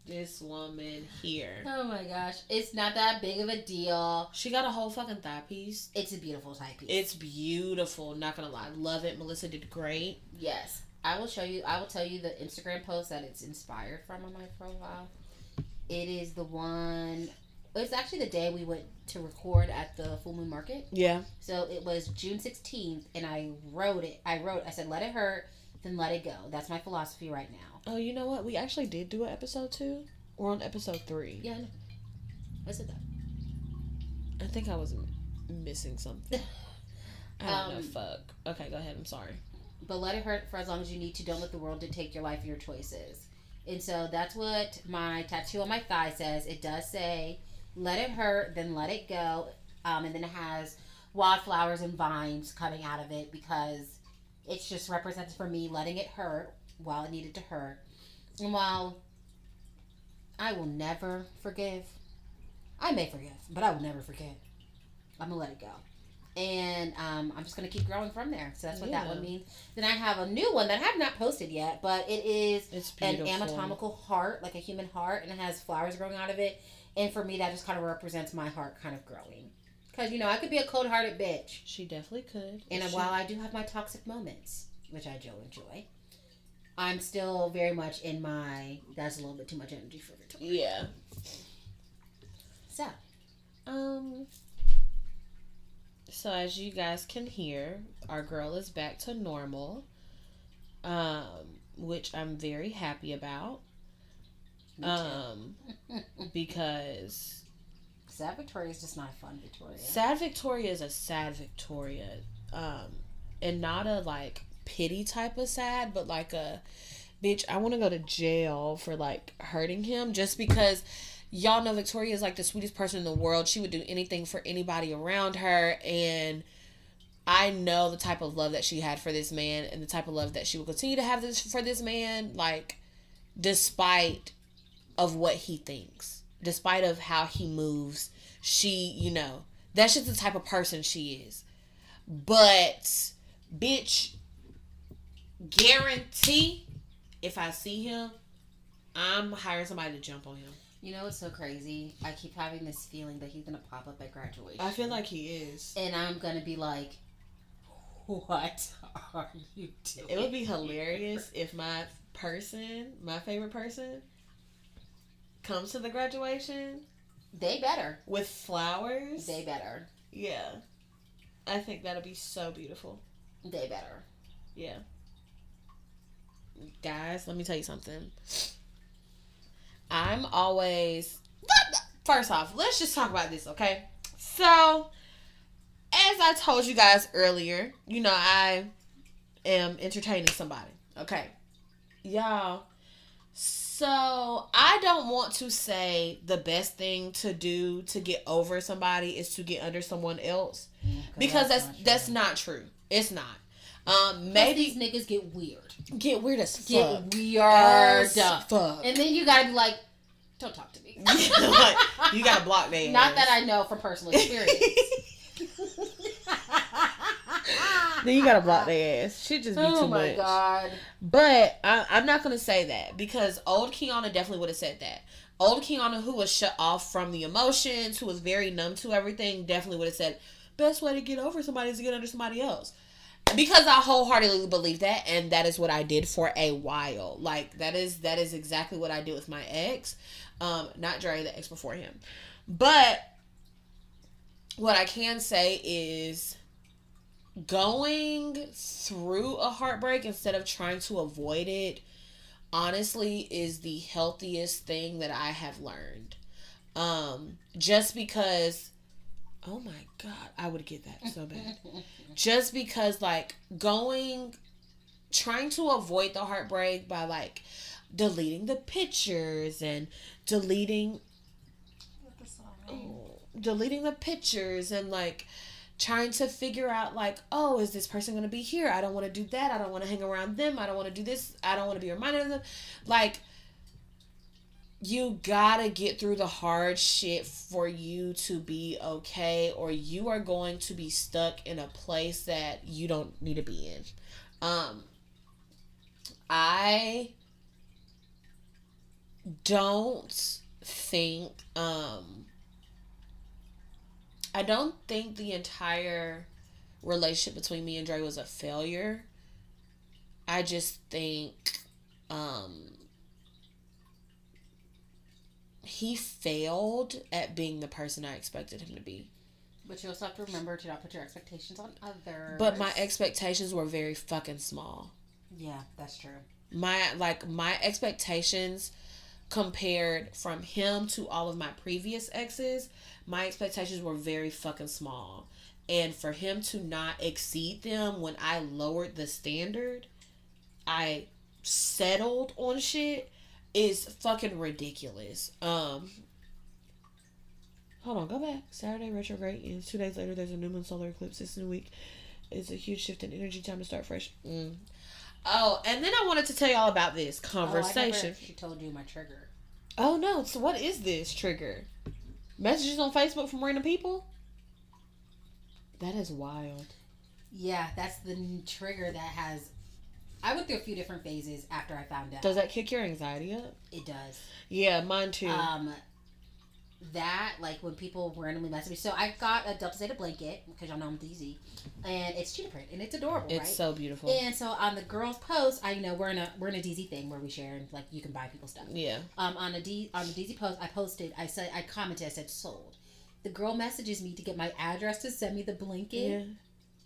this woman here, Oh my gosh. It's not that big of a deal. she got a whole fucking thigh piece. It's a beautiful type piece. It's beautiful. Not gonna lie, love it. Melissa did great. yes. I will show you. I will tell you the Instagram post that it's inspired from on my profile. It is the one. It's actually the day we went to record at the Full Moon Market. Yeah. So it was June 16th, and I wrote it. I wrote, I said, let it hurt, then let it go. That's my philosophy right now. Oh, you know what? We actually did do an episode two. We're on episode three. Yeah, I know. I said that. I think I was m- missing something. I don't know. Um, Fuck. Okay, go ahead. I'm sorry. But let it hurt for as long as you need to. Don't let the world dictate your life and your choices. And so that's what my tattoo on my thigh says. It does say, let it hurt, then let it go. Um, and then it has wildflowers and vines coming out of it because it's just represents for me letting it hurt while it needed to hurt. And while I will never forgive, I may forgive, but I will never forget. I'm to let it go. And um, I'm just to keep growing from there. So that's what that one means. Then I have a new one that I have not posted yet, but it is an anatomical heart, like a human heart, and it has flowers growing out of it. And for me, that just kind of represents my heart kind of growing. Because, you know, I could be a cold hearted bitch. She definitely could. And She- while I do have my toxic moments, which I do enjoy, I'm still very much in my, that's a little bit too much energy for Victoria. yeah. So, Um. So as you guys can hear, our girl is back to normal. Um, which I'm very happy about. Um, because Sad Victoria is just not a fun Victoria. sad Victoria is a sad Victoria. Um, and not a like pity type of sad, but like a bitch, I want to go to jail for like hurting him just because y'all know Victoria is like the sweetest person in the world. She would do anything for anybody around her and I know the type of love that she had for this man and the type of love that she will continue to have this for this man like despite of what he thinks, despite of how he moves. She, you know, that's just the type of person she is. But bitch guarantee if I see him, I'm hiring somebody to jump on him. You know what's so crazy? I keep having this feeling that he's gonna pop up at graduation. I feel like he is. and I'm gonna be like, "What are you doing?" It would be hilarious if my person, my favorite person, comes to the graduation They better. with flowers. They better. yeah. I think that'll be so beautiful. They better. Yeah. Guys, let me tell you something. I'm always. First off, let's just talk about this, okay? So, as I told you guys earlier, you know, I am entertaining somebody, okay? Y'all. So, I don't want to say the best thing to do to get over somebody is to get under someone else mm, because that's that's not true. It's not. Um, maybe maybe these niggas get weird. get weird as fuck. Get weird. As fuck. And then you gotta be like, "Don't talk to me." Like, you gotta block their Not that I know from personal experience. then you gotta block their ass. Shit just be oh too my much. god. But I, I'm not gonna say that because old Kiana definitely would have said that. Old Kiana, who was shut off from the emotions, who was very numb to everything, definitely would have said, "Best way to get over somebody is to get under somebody else." Because I wholeheartedly believe that, and that is what I did for a while. Like that is that is exactly what I did with my ex, um, not Dre, the ex before him. But what I can say is going through a heartbreak instead of trying to avoid it honestly is the healthiest thing that I have learned. Um just because oh my god, I would get that so bad. just because like going trying to avoid the heartbreak by like deleting the pictures and deleting oh, deleting the pictures and like trying to figure out like oh is this person going to be here? I don't want to do that. I don't want to hang around them. I don't want to do this. I don't want to be reminded of them. Like you gotta get through the hard shit for you to be okay or you are going to be stuck in a place that you don't need to be in um i don't think um I don't think the entire relationship between me and Dre was a failure. I just think um he failed at being the person I expected him to be. But you also have to remember to not put your expectations on others. But my expectations were very fucking small. yeah, that's true. My like my expectations compared from him to all of my previous exes, my expectations were very fucking small. And for him to not exceed them when I lowered the standard, I settled on shit is fucking ridiculous. Um Hold on, go back. Saturday retrograde ends. Two days later, there's a new moon solar eclipse this week. It's a huge shift in energy. Time to start fresh. Mm. Oh, and then I wanted to tell y'all about this Oh, conversation. actually told you my trigger. Oh no! So what is this trigger? Messages on Facebook from random people. That is wild. Yeah, that's the trigger that has. I went through a few different phases after I found out. Does that kick your anxiety up? it does. Yeah, mine too. Um, that like when people randomly message me. So I got a Delta Zeta blanket because y'all know I'm DZ, and it's cheetah print and it's adorable, it's right? so beautiful. and so on the girls' post, I you know we're in a we're in a DZ thing where we share and like you can buy people stuff. yeah. Um, on a D on the DZ post, I posted. I said I commented. I said sold, the girl messages me to get my address to send me the blanket. Yeah.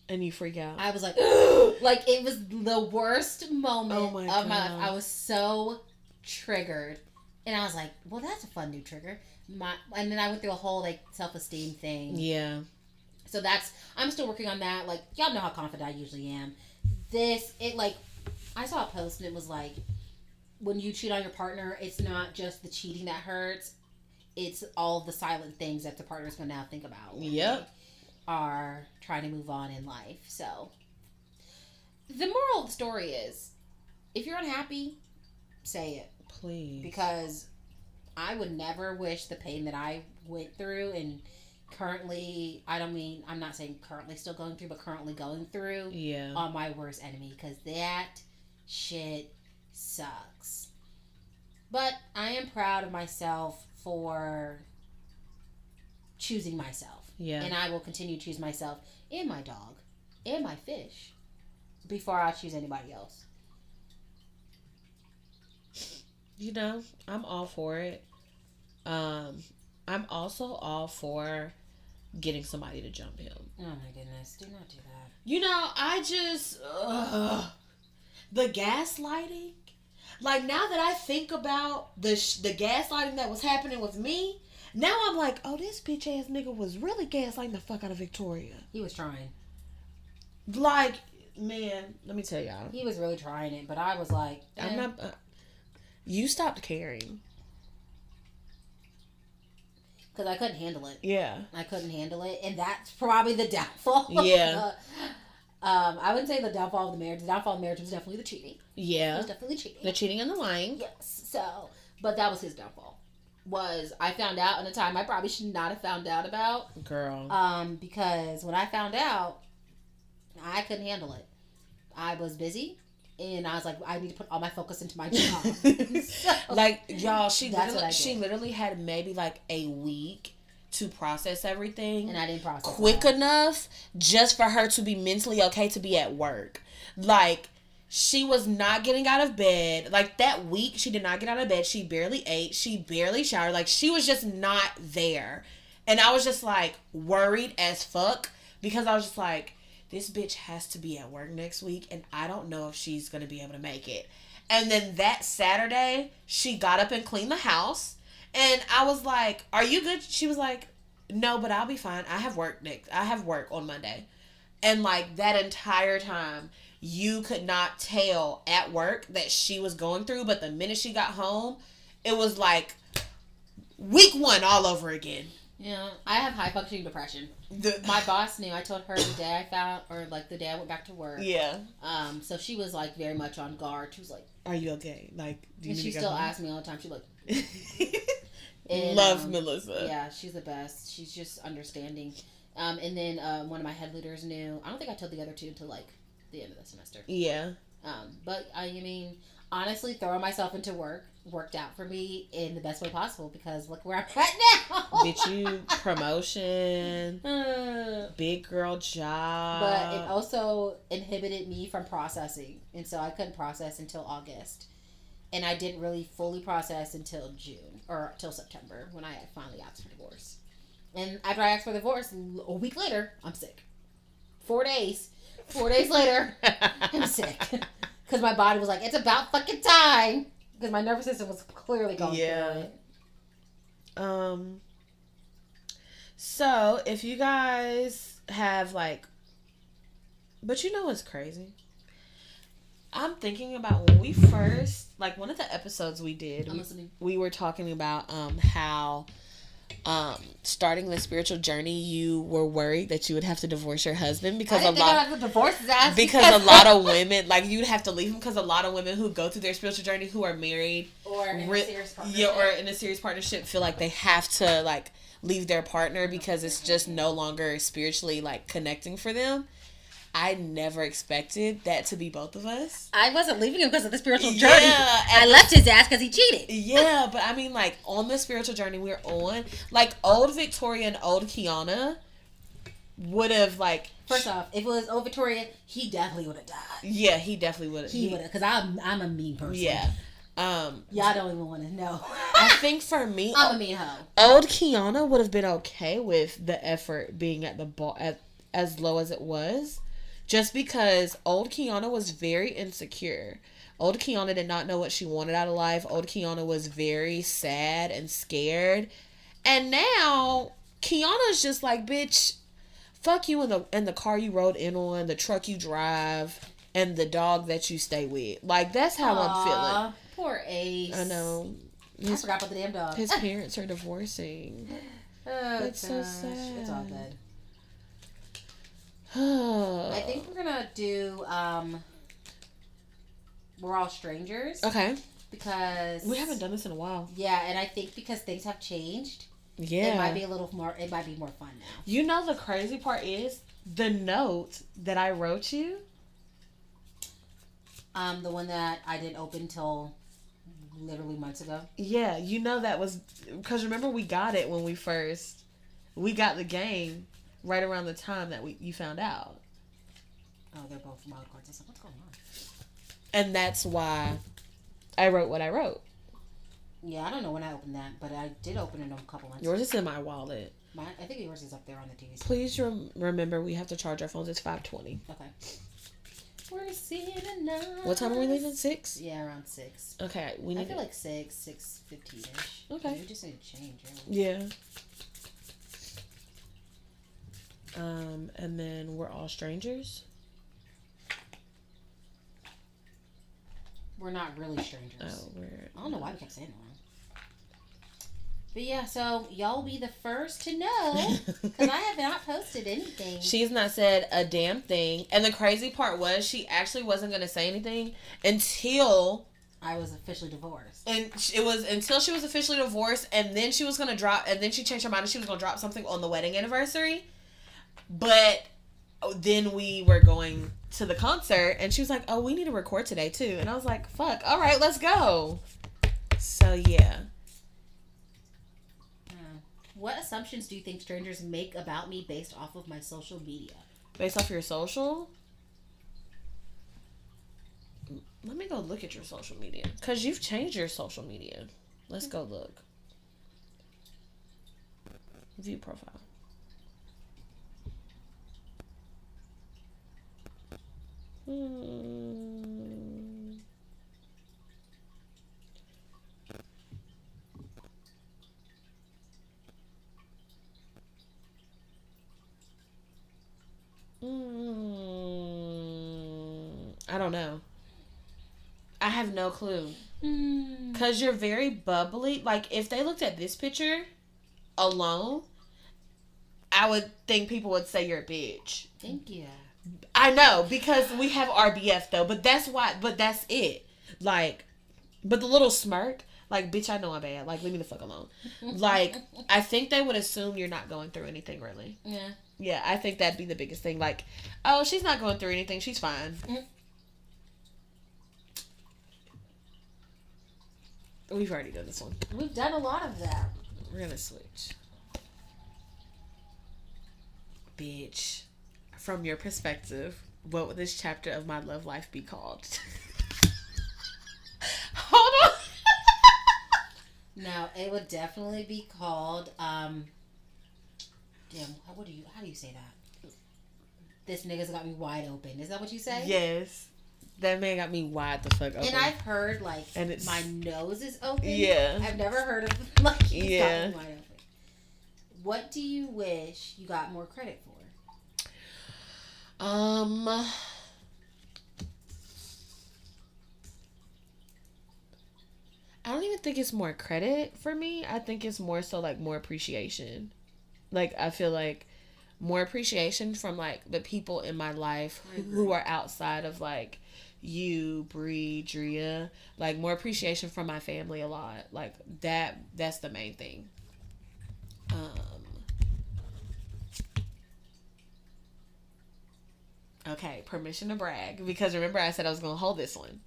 And you freak out. I was like, like it was the worst moment Oh my of my life. I was so triggered, and I was like, well, that's a fun new trigger. My and then I went through a whole like self esteem thing. yeah. So that's I'm still working on that. Like y'all know how confident I usually am. This it like I saw a post and it was like when you cheat on your partner, it's not just the cheating that hurts. It's all the silent things that the partner's gonna now think about. Yep. they Are trying to move on in life. So the moral of the story is if you're unhappy, say it Please. because I would never wish the pain that I went through and currently I don't mean I'm not saying currently still going through but currently going through yeah. on my worst enemy because that shit sucks. But I am proud of myself for choosing myself. Yeah. And I will continue to choose myself and my dog and my fish before I choose anybody else. you know, I'm all for it. Um, I'm also all for getting somebody to jump him. Oh my goodness, do not do that. You know, I just ugh, the gaslighting. Like now that I think about the sh- the gaslighting that was happening with me, now I'm like, oh, this bitch ass nigga was really gaslighting the fuck out of Victoria. He was trying. Like, man, let me tell y'all, He was really trying it, but I was like, eh. I'm not. Uh, you stopped caring. because I couldn't handle it. Yeah. I couldn't handle it, and that's probably the downfall. of Yeah. the- um, I wouldn't say the downfall of the marriage. The downfall of the marriage was definitely the cheating. It Yeah. was definitely cheating. The cheating and the lying. yes. So, but that was his downfall. Was I found out in a time I probably should not have found out about. Girl. Um, because when I found out, I couldn't handle it. I was busy, and I was like, I need to put all my focus into my job. So- like y'all, she literally, she literally had maybe like a week to process everything. and I didn't process quick that. enough just for her to be mentally okay to be at work. Like she was not getting out of bed. Like that week she did not get out of bed. She barely ate. She barely showered. Like she was just not there. And I was just like worried as fuck because I was just like this bitch has to be at work next week and I don't know if she's going to be able to make it. And then that Saturday, she got up and cleaned the house. And I was like, "Are you good?" She was like, "No, but I'll be fine. I have work next. I have work on Monday." And like that entire time, you could not tell at work that she was going through, but the minute she got home, it was like week 1 all over again. Yeah, I have high functioning depression. The, My boss knew. I told her the day I found, or like the day I went back to work. yeah. Um, so she was like very much on guard. She was like, Are you okay? Like, do you and she still asks me all the time. She like, and, Love um, Melissa. yeah, she's the best. She's just understanding. Um, and then um, one of my head leaders knew. I don't think I told the other two until like the end of the semester. Yeah. Um, but I mean, honestly, throwing myself into work worked out for me in the best way possible because look where I'm at now. Bitch, you promotion, Uh, big girl job. but it also inhibited me from processing and so i couldn't process until august and i didn't really fully process until june or till september when i finally asked for divorce and after i asked for divorce a week later i'm sick four days four days later i'm sick because my body was like it's about fucking time because my nervous system was clearly going Yeah. through it Um. So if you guys have like, but you know what's crazy? I'm thinking about when we first like one of the episodes we did. We, we were talking about um how um starting the spiritual journey you were worried that you would have to divorce your husband because a lot I'd divorce ass because a lot of women like you'd have to leave him because a lot of women who go through their spiritual journey who are married or in a Re- yeah, or in a serious partnership feel like they have to like leave their partner because it's just no longer spiritually like connecting for them. I never expected that to be both of us. I wasn't leaving him because of the spiritual journey. and I left his ass because he cheated. Yeah, but I mean like on the spiritual journey we're on, like old Victoria and old Kiana would have like First off, if it was old Victoria, he definitely would have died. yeah, he definitely would have. He would have, because I'm I'm a mean person. Yeah. Um y'all don't even want to know. I think for me, I'm a mean hoe. old Kiana would have been okay with the effort being at the ball at as low as it was, just because old Kiana was very insecure. Old Kiana did not know what she wanted out of life. Old Kiana was very sad and scared, and now Kiana's just like, bitch, fuck you in the in the car you rode in on, the truck you drive, and the dog that you stay with. Like that's how I'm feeling. Poor Ace. I know. I His, forgot about the damn dog. his parents are divorcing. oh, It's so gosh. It's all sad. good. I think we're gonna do um We're All Strangers Okay. because We haven't done this in a while. Yeah, and I think because things have changed, Yeah. it might be a little more it might be more fun now. You know the crazy part is the note that I wrote you. Um the one that I didn't open till literally months ago. Yeah, you know that was because remember we got it when we first we got the game right around the time that we you found out, Oh, they're both wild cards. I was like, what's going on? and that's why I wrote what I wrote. Yeah, I don't know when I opened that, but I did open it a couple months. Yours is in my wallet. Mine, I think yours is up there on the TV. screen. Please rem- remember we have to charge our phones. It's five twenty. Okay. We're seeing tonight. What time are we leaving? Six. Yeah, around six. Okay, we need. I feel to- like six, six fifteen ish. Okay. We just need to change. Really. Yeah. Um, and then we're all strangers. We're not really strangers. Oh, we're. I don't know why we kept saying that. But yeah, so y'all will be the first to know because I have not posted anything. She's not said a damn thing. And the crazy part was she actually wasn't going to say anything until I was officially divorced. and it was until she was officially divorced and then she was going to drop and then she changed her mind and she was going to drop something on the wedding anniversary. But then we were going to the concert and she was like, "Oh, we need to record today too." And I was like, "Fuck. All right, let's go." So, yeah. Uh, what assumptions do you think strangers make about me based off of my social media? Based off your social? Let me go look at your social media. Because you've changed your social media. Let's go look. View profile. Hmm. Mm, I don't know. I have no clue. Mm. Cause you're very bubbly. Like if they looked at this picture alone, I would think people would say you're a bitch. Thank you. I know because we have RBF though, but that's why. But that's it. Like, but the little smirk, like, bitch, I know I'm bad. Like, leave me the fuck alone. Like, I think they would assume you're not going through anything really. yeah. Yeah, I think that'd be the biggest thing. Like, oh, she's not going through anything. She's fine. Mhm. We've already done this one. We've done a lot of that. We're gonna switch. Bitch, from your perspective, what would this chapter of my love life be called? Hold on. No, it would definitely be called. um Damn, how, what do you? How do you say that? This nigga's got me wide open. Is that what you say? yes, that man got me wide the fuck open. And I've heard like And it's- my nose is open. Yeah. I've never heard of like Yeah. got me wide open. What do you wish you got more credit for? Um. I don't even think it's more credit for me. I think it's more so like more appreciation. Like I feel like more appreciation from like the people in my life who, are outside of like you, Bree, Drea. Like more appreciation from my family a lot. Like that that's the main thing. Um Okay, permission to brag because remember I said I was going to hold this one.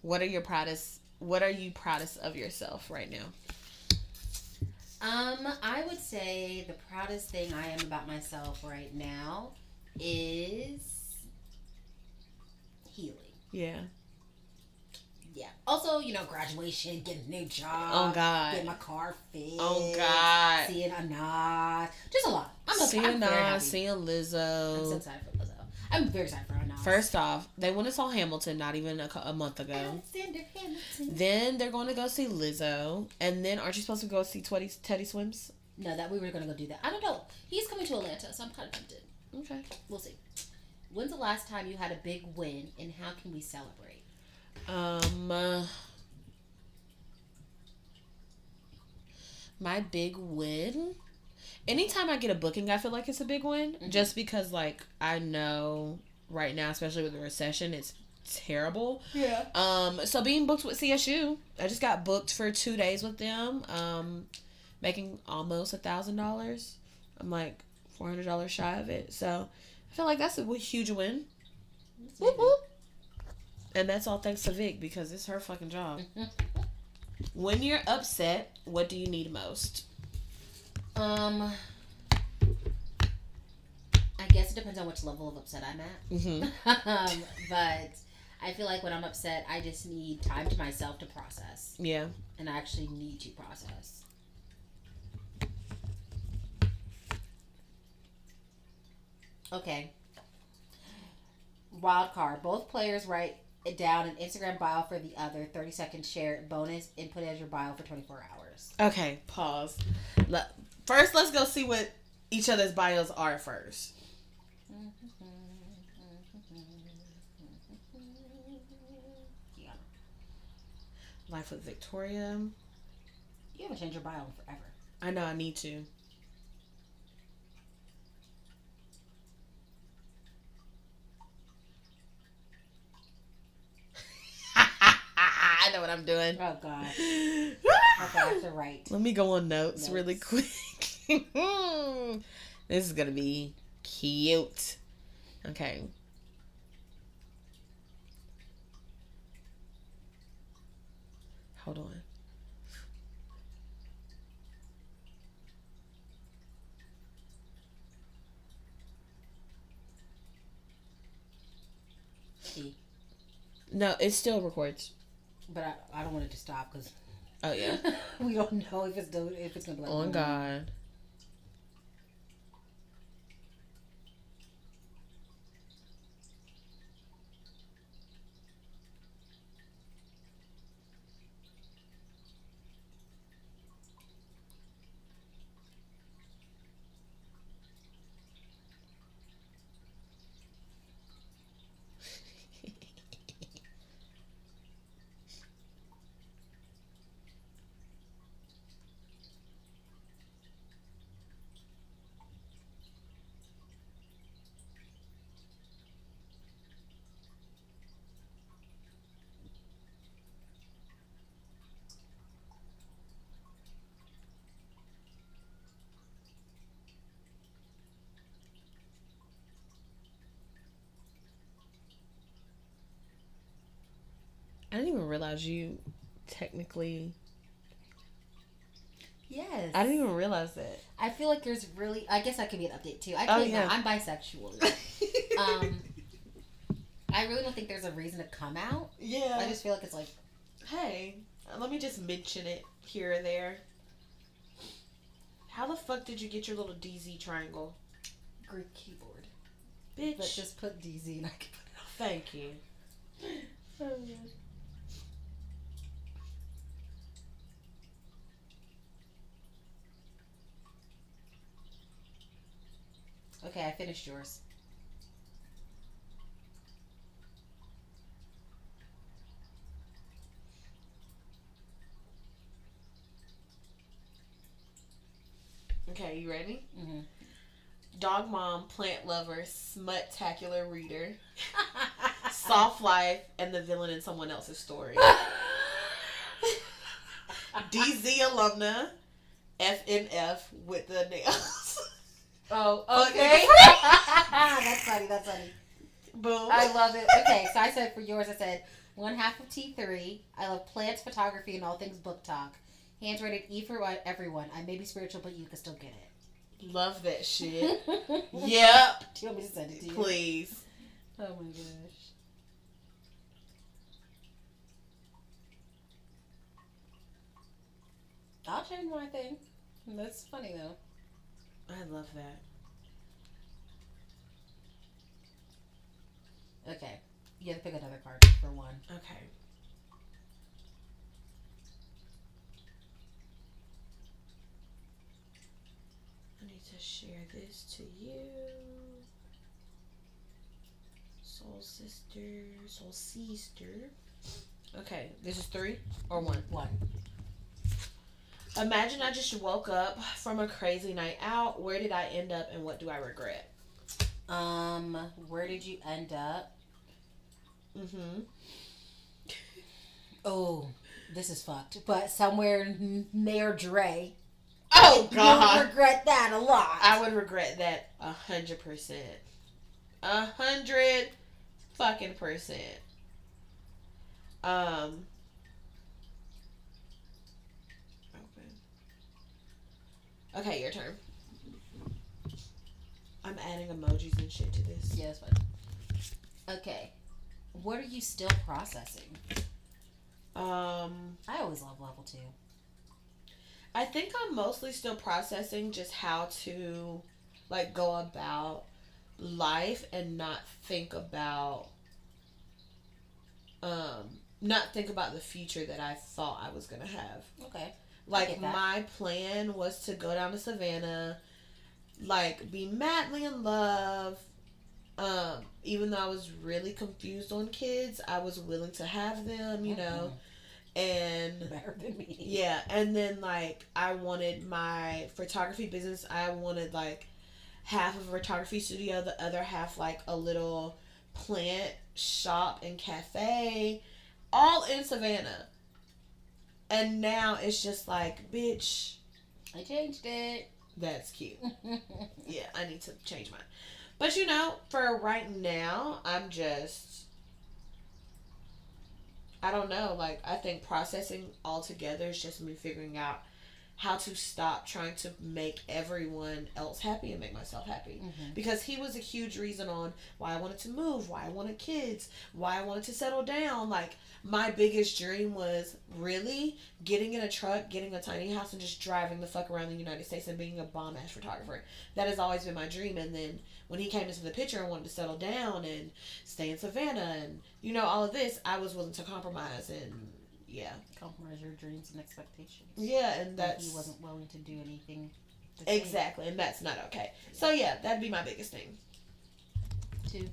What are your proudest what are you proudest of yourself right now? Um, I would say the proudest thing I am about myself right now is healing. Yeah. Yeah. Also you know, graduation, getting a new job. Oh God. Getting my car fixed. Oh God. Seeing a Nas. Just a lot. I'm, Seeing very happy. Seeing I'm so Lizzo. excited for Lizzo. I'm very excited for Nas. First off, they went and saw Hamilton not even a, a month ago. Alexander Hamilton. Then they're going to go see Lizzo, and then aren't you supposed to go see Teddy, Teddy Swims? No, that we were gonna go do that. I don't know. He's coming to Atlanta, so I'm kind of tempted. Okay. We'll see. When's the last time you had a big win, and how can we celebrate? Um, uh, my big win. Anytime I get a booking, I feel like it's a big win. Mhm. Just because, like, I know right now, especially with the recession, it's terrible. Yeah. Um, so being booked with CSU, I just got booked for two days with them. Um, making almost a thousand dollars. I'm like four hundred dollars shy of it. So I feel like that's a huge win. Whoop, whoop. And that's all thanks to Vic because it's her fucking job. When you're upset, what do you need most? Um, I guess it depends on which level of upset I'm at. Mm-hmm. um, but I feel like when I'm upset, I just need time to myself to process, Yeah. and I actually need to process. Okay. Wild card. Both players write it down an Instagram bio for the other. Thirty second share bonus. Input it as your bio for twenty four hours. Okay. Pause. First, let's go see what each other's bios are first. Yeah. Life with Victoria. You haven't changed your bio forever. I know I need to. I know what I'm doing. Oh God. Okay, I to write. Let me go on notes, really quick. this is gonna be cute. Okay. Hold on. No, it still records. But I, I don't want it to stop because Oh yeah. we don't know if it's do, if it's gonna be like. On mm. God. I didn't even realize you technically. Yes. I didn't even realize that. I feel like there's really. I guess I could be an update too. I Oh, can't. yeah. I'm bisexual. um, I really don't think there's a reason to come out. yeah. I just feel like it's like Hey, let me just mention it here and there. How the fuck did you get your little DZ triangle? Greek keyboard, Bitch. but just put DZ and I can put it off. Thank you. Okay, I finished yours. Okay, you ready? hmm Dog mom, plant lover, smut-tacular reader, soft life, and the villain in someone else's story. DZ alumna, FNF with the nails. Oh, okay. nigga. that's funny. That's funny. Boom. I love it. Okay, so I said for yours, I said one half of T3. I love plants, photography, and all things book talk. Hands rated E for everyone. I may be spiritual, but you can still get it. Love that shit. yep. Do you want me to send it to you? Please. Oh my gosh. I'll change my thing. That's funny though. I love that. Okay. You have to pick another card for one. Okay. I need to share this to you. Soul sister, soul sister. Okay, this is three or one. One. Imagine I just woke up from a crazy night out. Where did I end up and what do I regret? Um, where did you end up? Mm-hmm. Oh, this is fucked. But somewhere near Dre. Oh You'll regret that a lot. I would regret that a hundred percent. A hundred fucking percent. Um. Open. Okay, your turn. I'm adding emojis and shit to this. Yeah, that's fine. Okay. What are you still processing? Um, I always love level two. I think I'm mostly still processing just how to like go about life and not think about um not think about the future that I thought I was gonna have. Okay. Like my plan was to go down to Savannah, like be madly in love. Um, even though I was really confused on kids, I was willing to have them, you know, and Better than me. yeah, and then like I wanted my photography business. I wanted like half of a photography studio, the other half like a little plant shop and cafe, all in Savannah. And now it's just like, bitch, I changed it. that's cute. Yeah, I need to change mine. But you know, for right now, I'm just I don't know, like I think processing altogether is just me figuring out how to stop trying to make everyone else happy and make myself happy. Mhm. Because he was a huge reason on why I wanted to move, why I wanted kids, why I wanted to settle down. Like my biggest dream was really getting in a truck, getting a tiny house, and just driving the fuck around the United States and being a bomb ass photographer. That has always been my dream. And then when he came into the picture and wanted to settle down and stay in Savannah and you know all of this, I was willing to compromise and yeah, Compromise your dreams and expectations. yeah, and But that's he wasn't willing to do anything. exactly, and that's not okay. So yeah, that'd be my biggest thing. Two.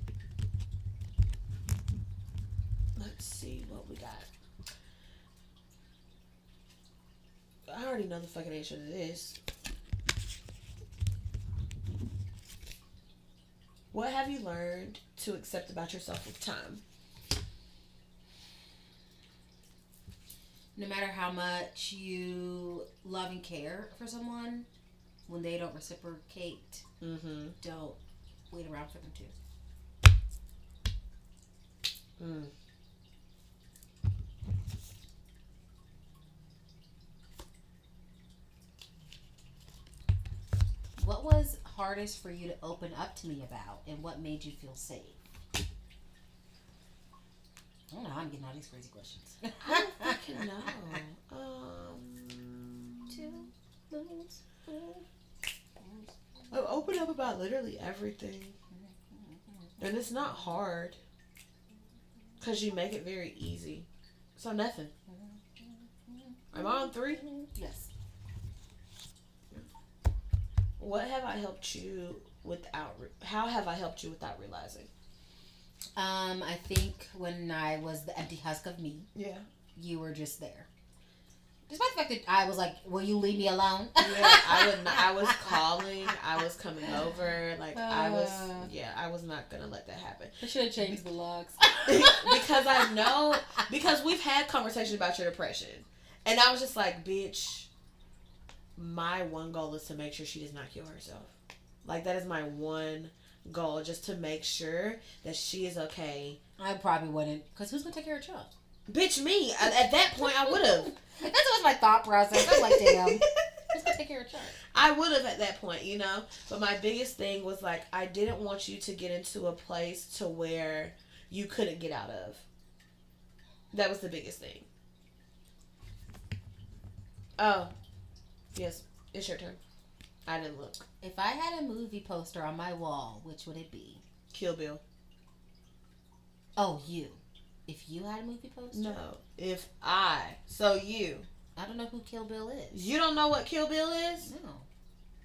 Let's see what we got. I already know the fucking answer to this. What have you learned to accept about yourself with time? No matter how much you love and care for someone, when they don't reciprocate, Mm-hmm. don't wait around for them to. Mm. What was hardest for you to open up to me about, and what made you feel safe? I don't know. how I'm getting all these crazy questions. I don't fucking know. Um, Two moons. I open up about literally everything, and it's not hard. Cause you make it very easy. So nothing. Am I on three? Yes. What have I helped you without? Re- how have I helped you without realizing? Um, I think when I was the empty husk of me, Yeah. you were just there. Despite the fact that I was like, "Will you leave me alone?" Yeah, I would. Not, I was calling. I was coming over. Like I was. Uh. Yeah, I was not gonna let that happen I should have changed the locks because I know because we've had conversations about your depression, and I was just like, bitch. My one goal is to make sure she does not kill herself. Like that is my one goal, just to make sure that she is okay. I probably wouldn't, because who's gonna take care of Chuck? Bitch, me at, at that point I would have. That's was my thought process. I'm like, damn, who's gonna take care of Chuck? I would have at that point, you know. But my biggest thing was like I didn't want you to get into a place to where you couldn't get out of. That was the biggest thing. Oh, Yes, it's your turn. I didn't look. If I had a movie poster on my wall, which would it be? Kill Bill. Oh, you. If you had a movie poster? No. If I. So you. I don't know who Kill Bill is. You don't know what Kill Bill is? No.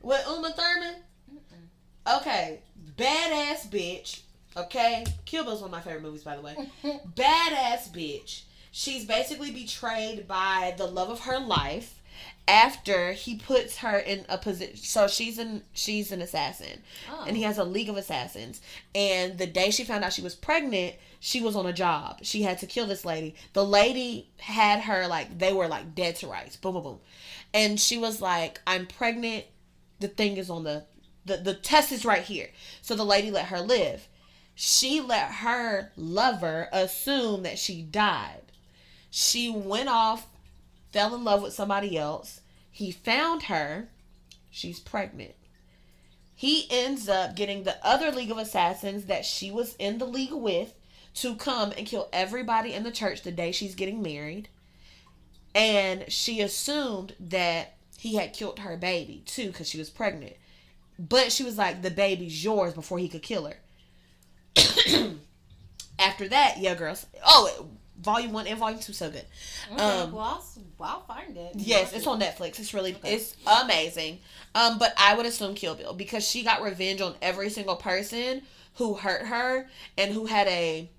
With Uma Thurman? Mm-mm. Okay. Badass bitch. Okay. Kill Bill's one of my favorite movies, by the way. Badass bitch. She's basically betrayed by the love of her life after he puts her in a position so she's an she's an assassin. Oh. and he has a league of assassins. And the day she found out she was pregnant she was on a job. She had to kill this lady. The lady had her like they were like dead to rights. Boom boom boom. And she was like i'm pregnant. The thing is on the the, the test is right here. So the lady let her live. She let her lover assume that she died. She went off fell in love with somebody else he found her she's pregnant he ends up getting the other League of Assassins that she was in the league with to come and kill everybody in the church the day she's getting married. And she assumed that he had killed her baby too because she was pregnant. But she was like, the baby's yours before he could kill her. After that, yeah, girls. Oh, volume one and volume two, so good. Okay, Um, well, I'll, I'll find it. Yes, it's on Netflix. It's really Okay. it's amazing. Um, but I would assume Kill Bill because she got revenge on every single person who hurt her and who had a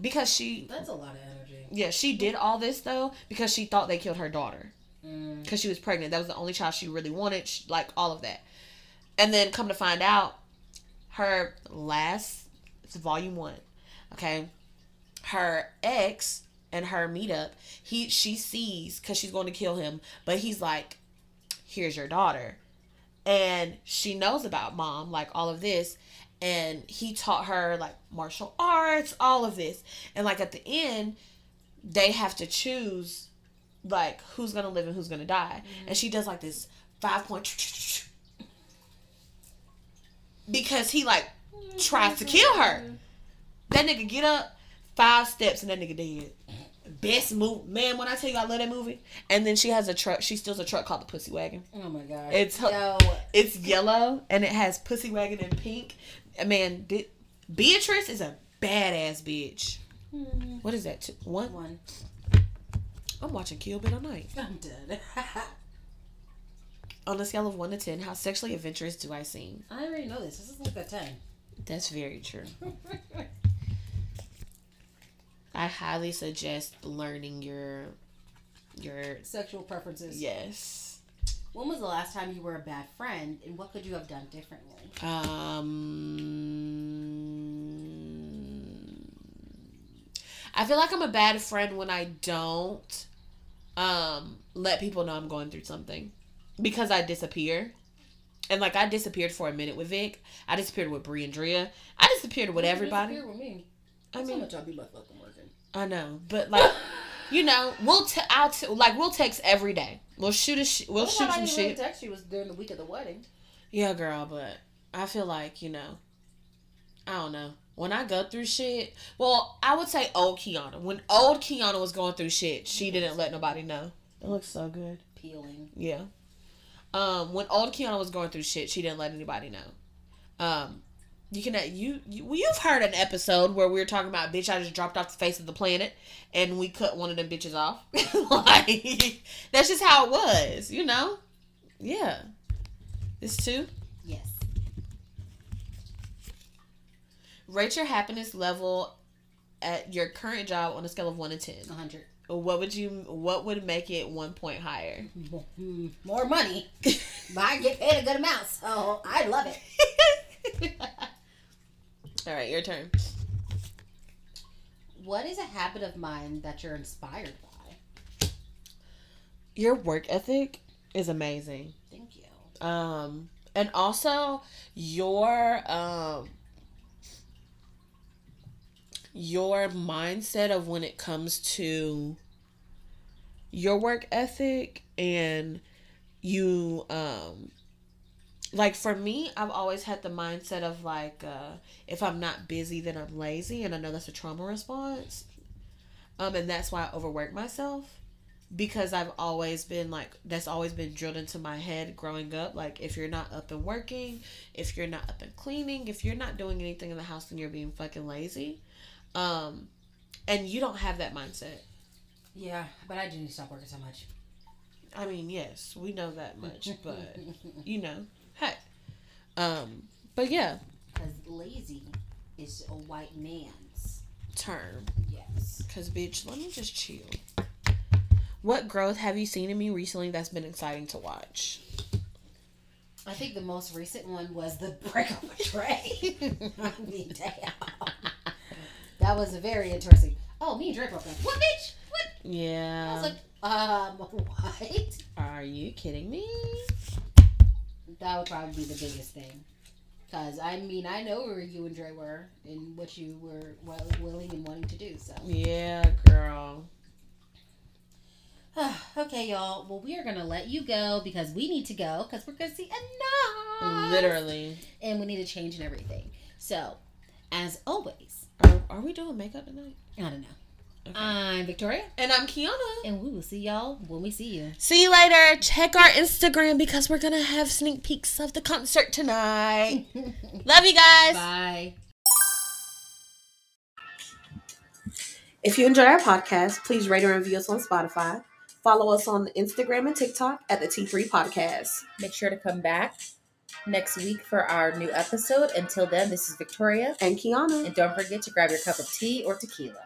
because she That's a lot of energy. yeah she did all this though because she thought they killed her daughter Mm. because she was pregnant. That was the only child she really wanted. She, like all of that, and then come to find out, her last it's volume one, okay, her ex and her meetup. He she sees because she's going to kill him, but he's like, here's your daughter, and she knows about mom like all of this. And he taught her like martial arts, all of this. And like at the end, they have to choose like who's gonna live and who's gonna die. Mm-hmm. And she does like this five point because he like mm-hmm. tries to kill her. That nigga get up five steps and that nigga dead. Best move, man. When I tell you I love that movie, and then she has a truck. She steals a truck called the Pussy Wagon. Oh my god. It's Yo, It's yellow and it has Pussy Wagon in pink. Man, Be- Beatrice is a badass bitch. Hmm. What is that? Two, one? one. I'm watching Kill Bill tonight. I'm dead. On a scale of one to ten, how sexually adventurous do I seem? I already know this. This is like a 10. That's very true. I highly suggest learning your your Sexual preferences. yes. When was the last time you were a bad friend and what could you have done differently? Um I feel like I'm a bad friend when I don't um let people know I'm going through something because I disappear. And like I disappeared for a minute with Vic. I disappeared with Bree and Drea. I disappeared with everybody. With me. I That's how mean, much I'll be left fucking. I know, but like, you know, we'll t- I'll t- like we'll text every day. We'll shoot a sh- we'll shoot about I some didn't really shit. text you was during the week of the wedding. Yeah, girl, but I feel like you know, I don't know. When I go through shit, well, I would say old Kiana. When old Kiana was going through shit, she didn't let nobody know. It looks so good. Peeling. Yeah. Um, when old Kiana was going through shit, she didn't let anybody know. Um, you can you, you well, you've heard an episode where we were talking about bitch I just dropped off the face of the planet and we cut one of them bitches off. like that's just how it was, you know. Yeah. This too. Yes. Rate your happiness level at your current job on a scale of one to ten. 100. What would you? What would make it one point higher? More money. but I get paid a good amount, so I love it. All right, your turn. What is a habit of mine that you're inspired by? Your work ethic is amazing. Thank you. Um, and also your um your mindset of when it comes to your work ethic and you um like for me i've always had the mindset of like uh if i'm not busy then i'm lazy and i know that's a trauma response um and that's why i overwork myself because I've always been like that's always been drilled into my head growing up. Like if you're not up and working, if you're not up and cleaning, if you're not doing anything in the house, then you're being fucking lazy. Um, and you don't have that mindset. Yeah, but I do need to stop working so much. I mean, yes, we know that much, but you know. Um, but yeah, Because lazy is a white man's. term. Yes. Cause bitch, let me just chill. What growth have you seen in me recently that's been exciting to watch? I think the most recent one was the breakup with Trey. I mean, damn. That was a very interesting. Oh, me and Dre broke up. What, bitch? What? Yeah. I was like, um, what? Are you kidding me? That would probably be the biggest thing. Because, I mean, I know where you and Dre were and what you were willing and wanting to do, so. Yeah, girl. okay, y'all. Well, we are going to let you go because we need to go because we're going to see enough. Literally. And we need to change and everything. So, as always, Are, are we doing makeup tonight? I don't know. Okay. I'm Victoria, and I'm Kiana. and we will see y'all when we see you. See you later. Check our Instagram because we're gonna have sneak peeks of the concert tonight. Love you guys. Bye. If you enjoy our podcast, please rate and review us on Spotify. Follow us on Instagram and TikTok at the T3 Podcast. Make sure to come back next week for our new episode. Until then, this is Victoria. And Kiana. And don't forget to grab your cup of tea or tequila.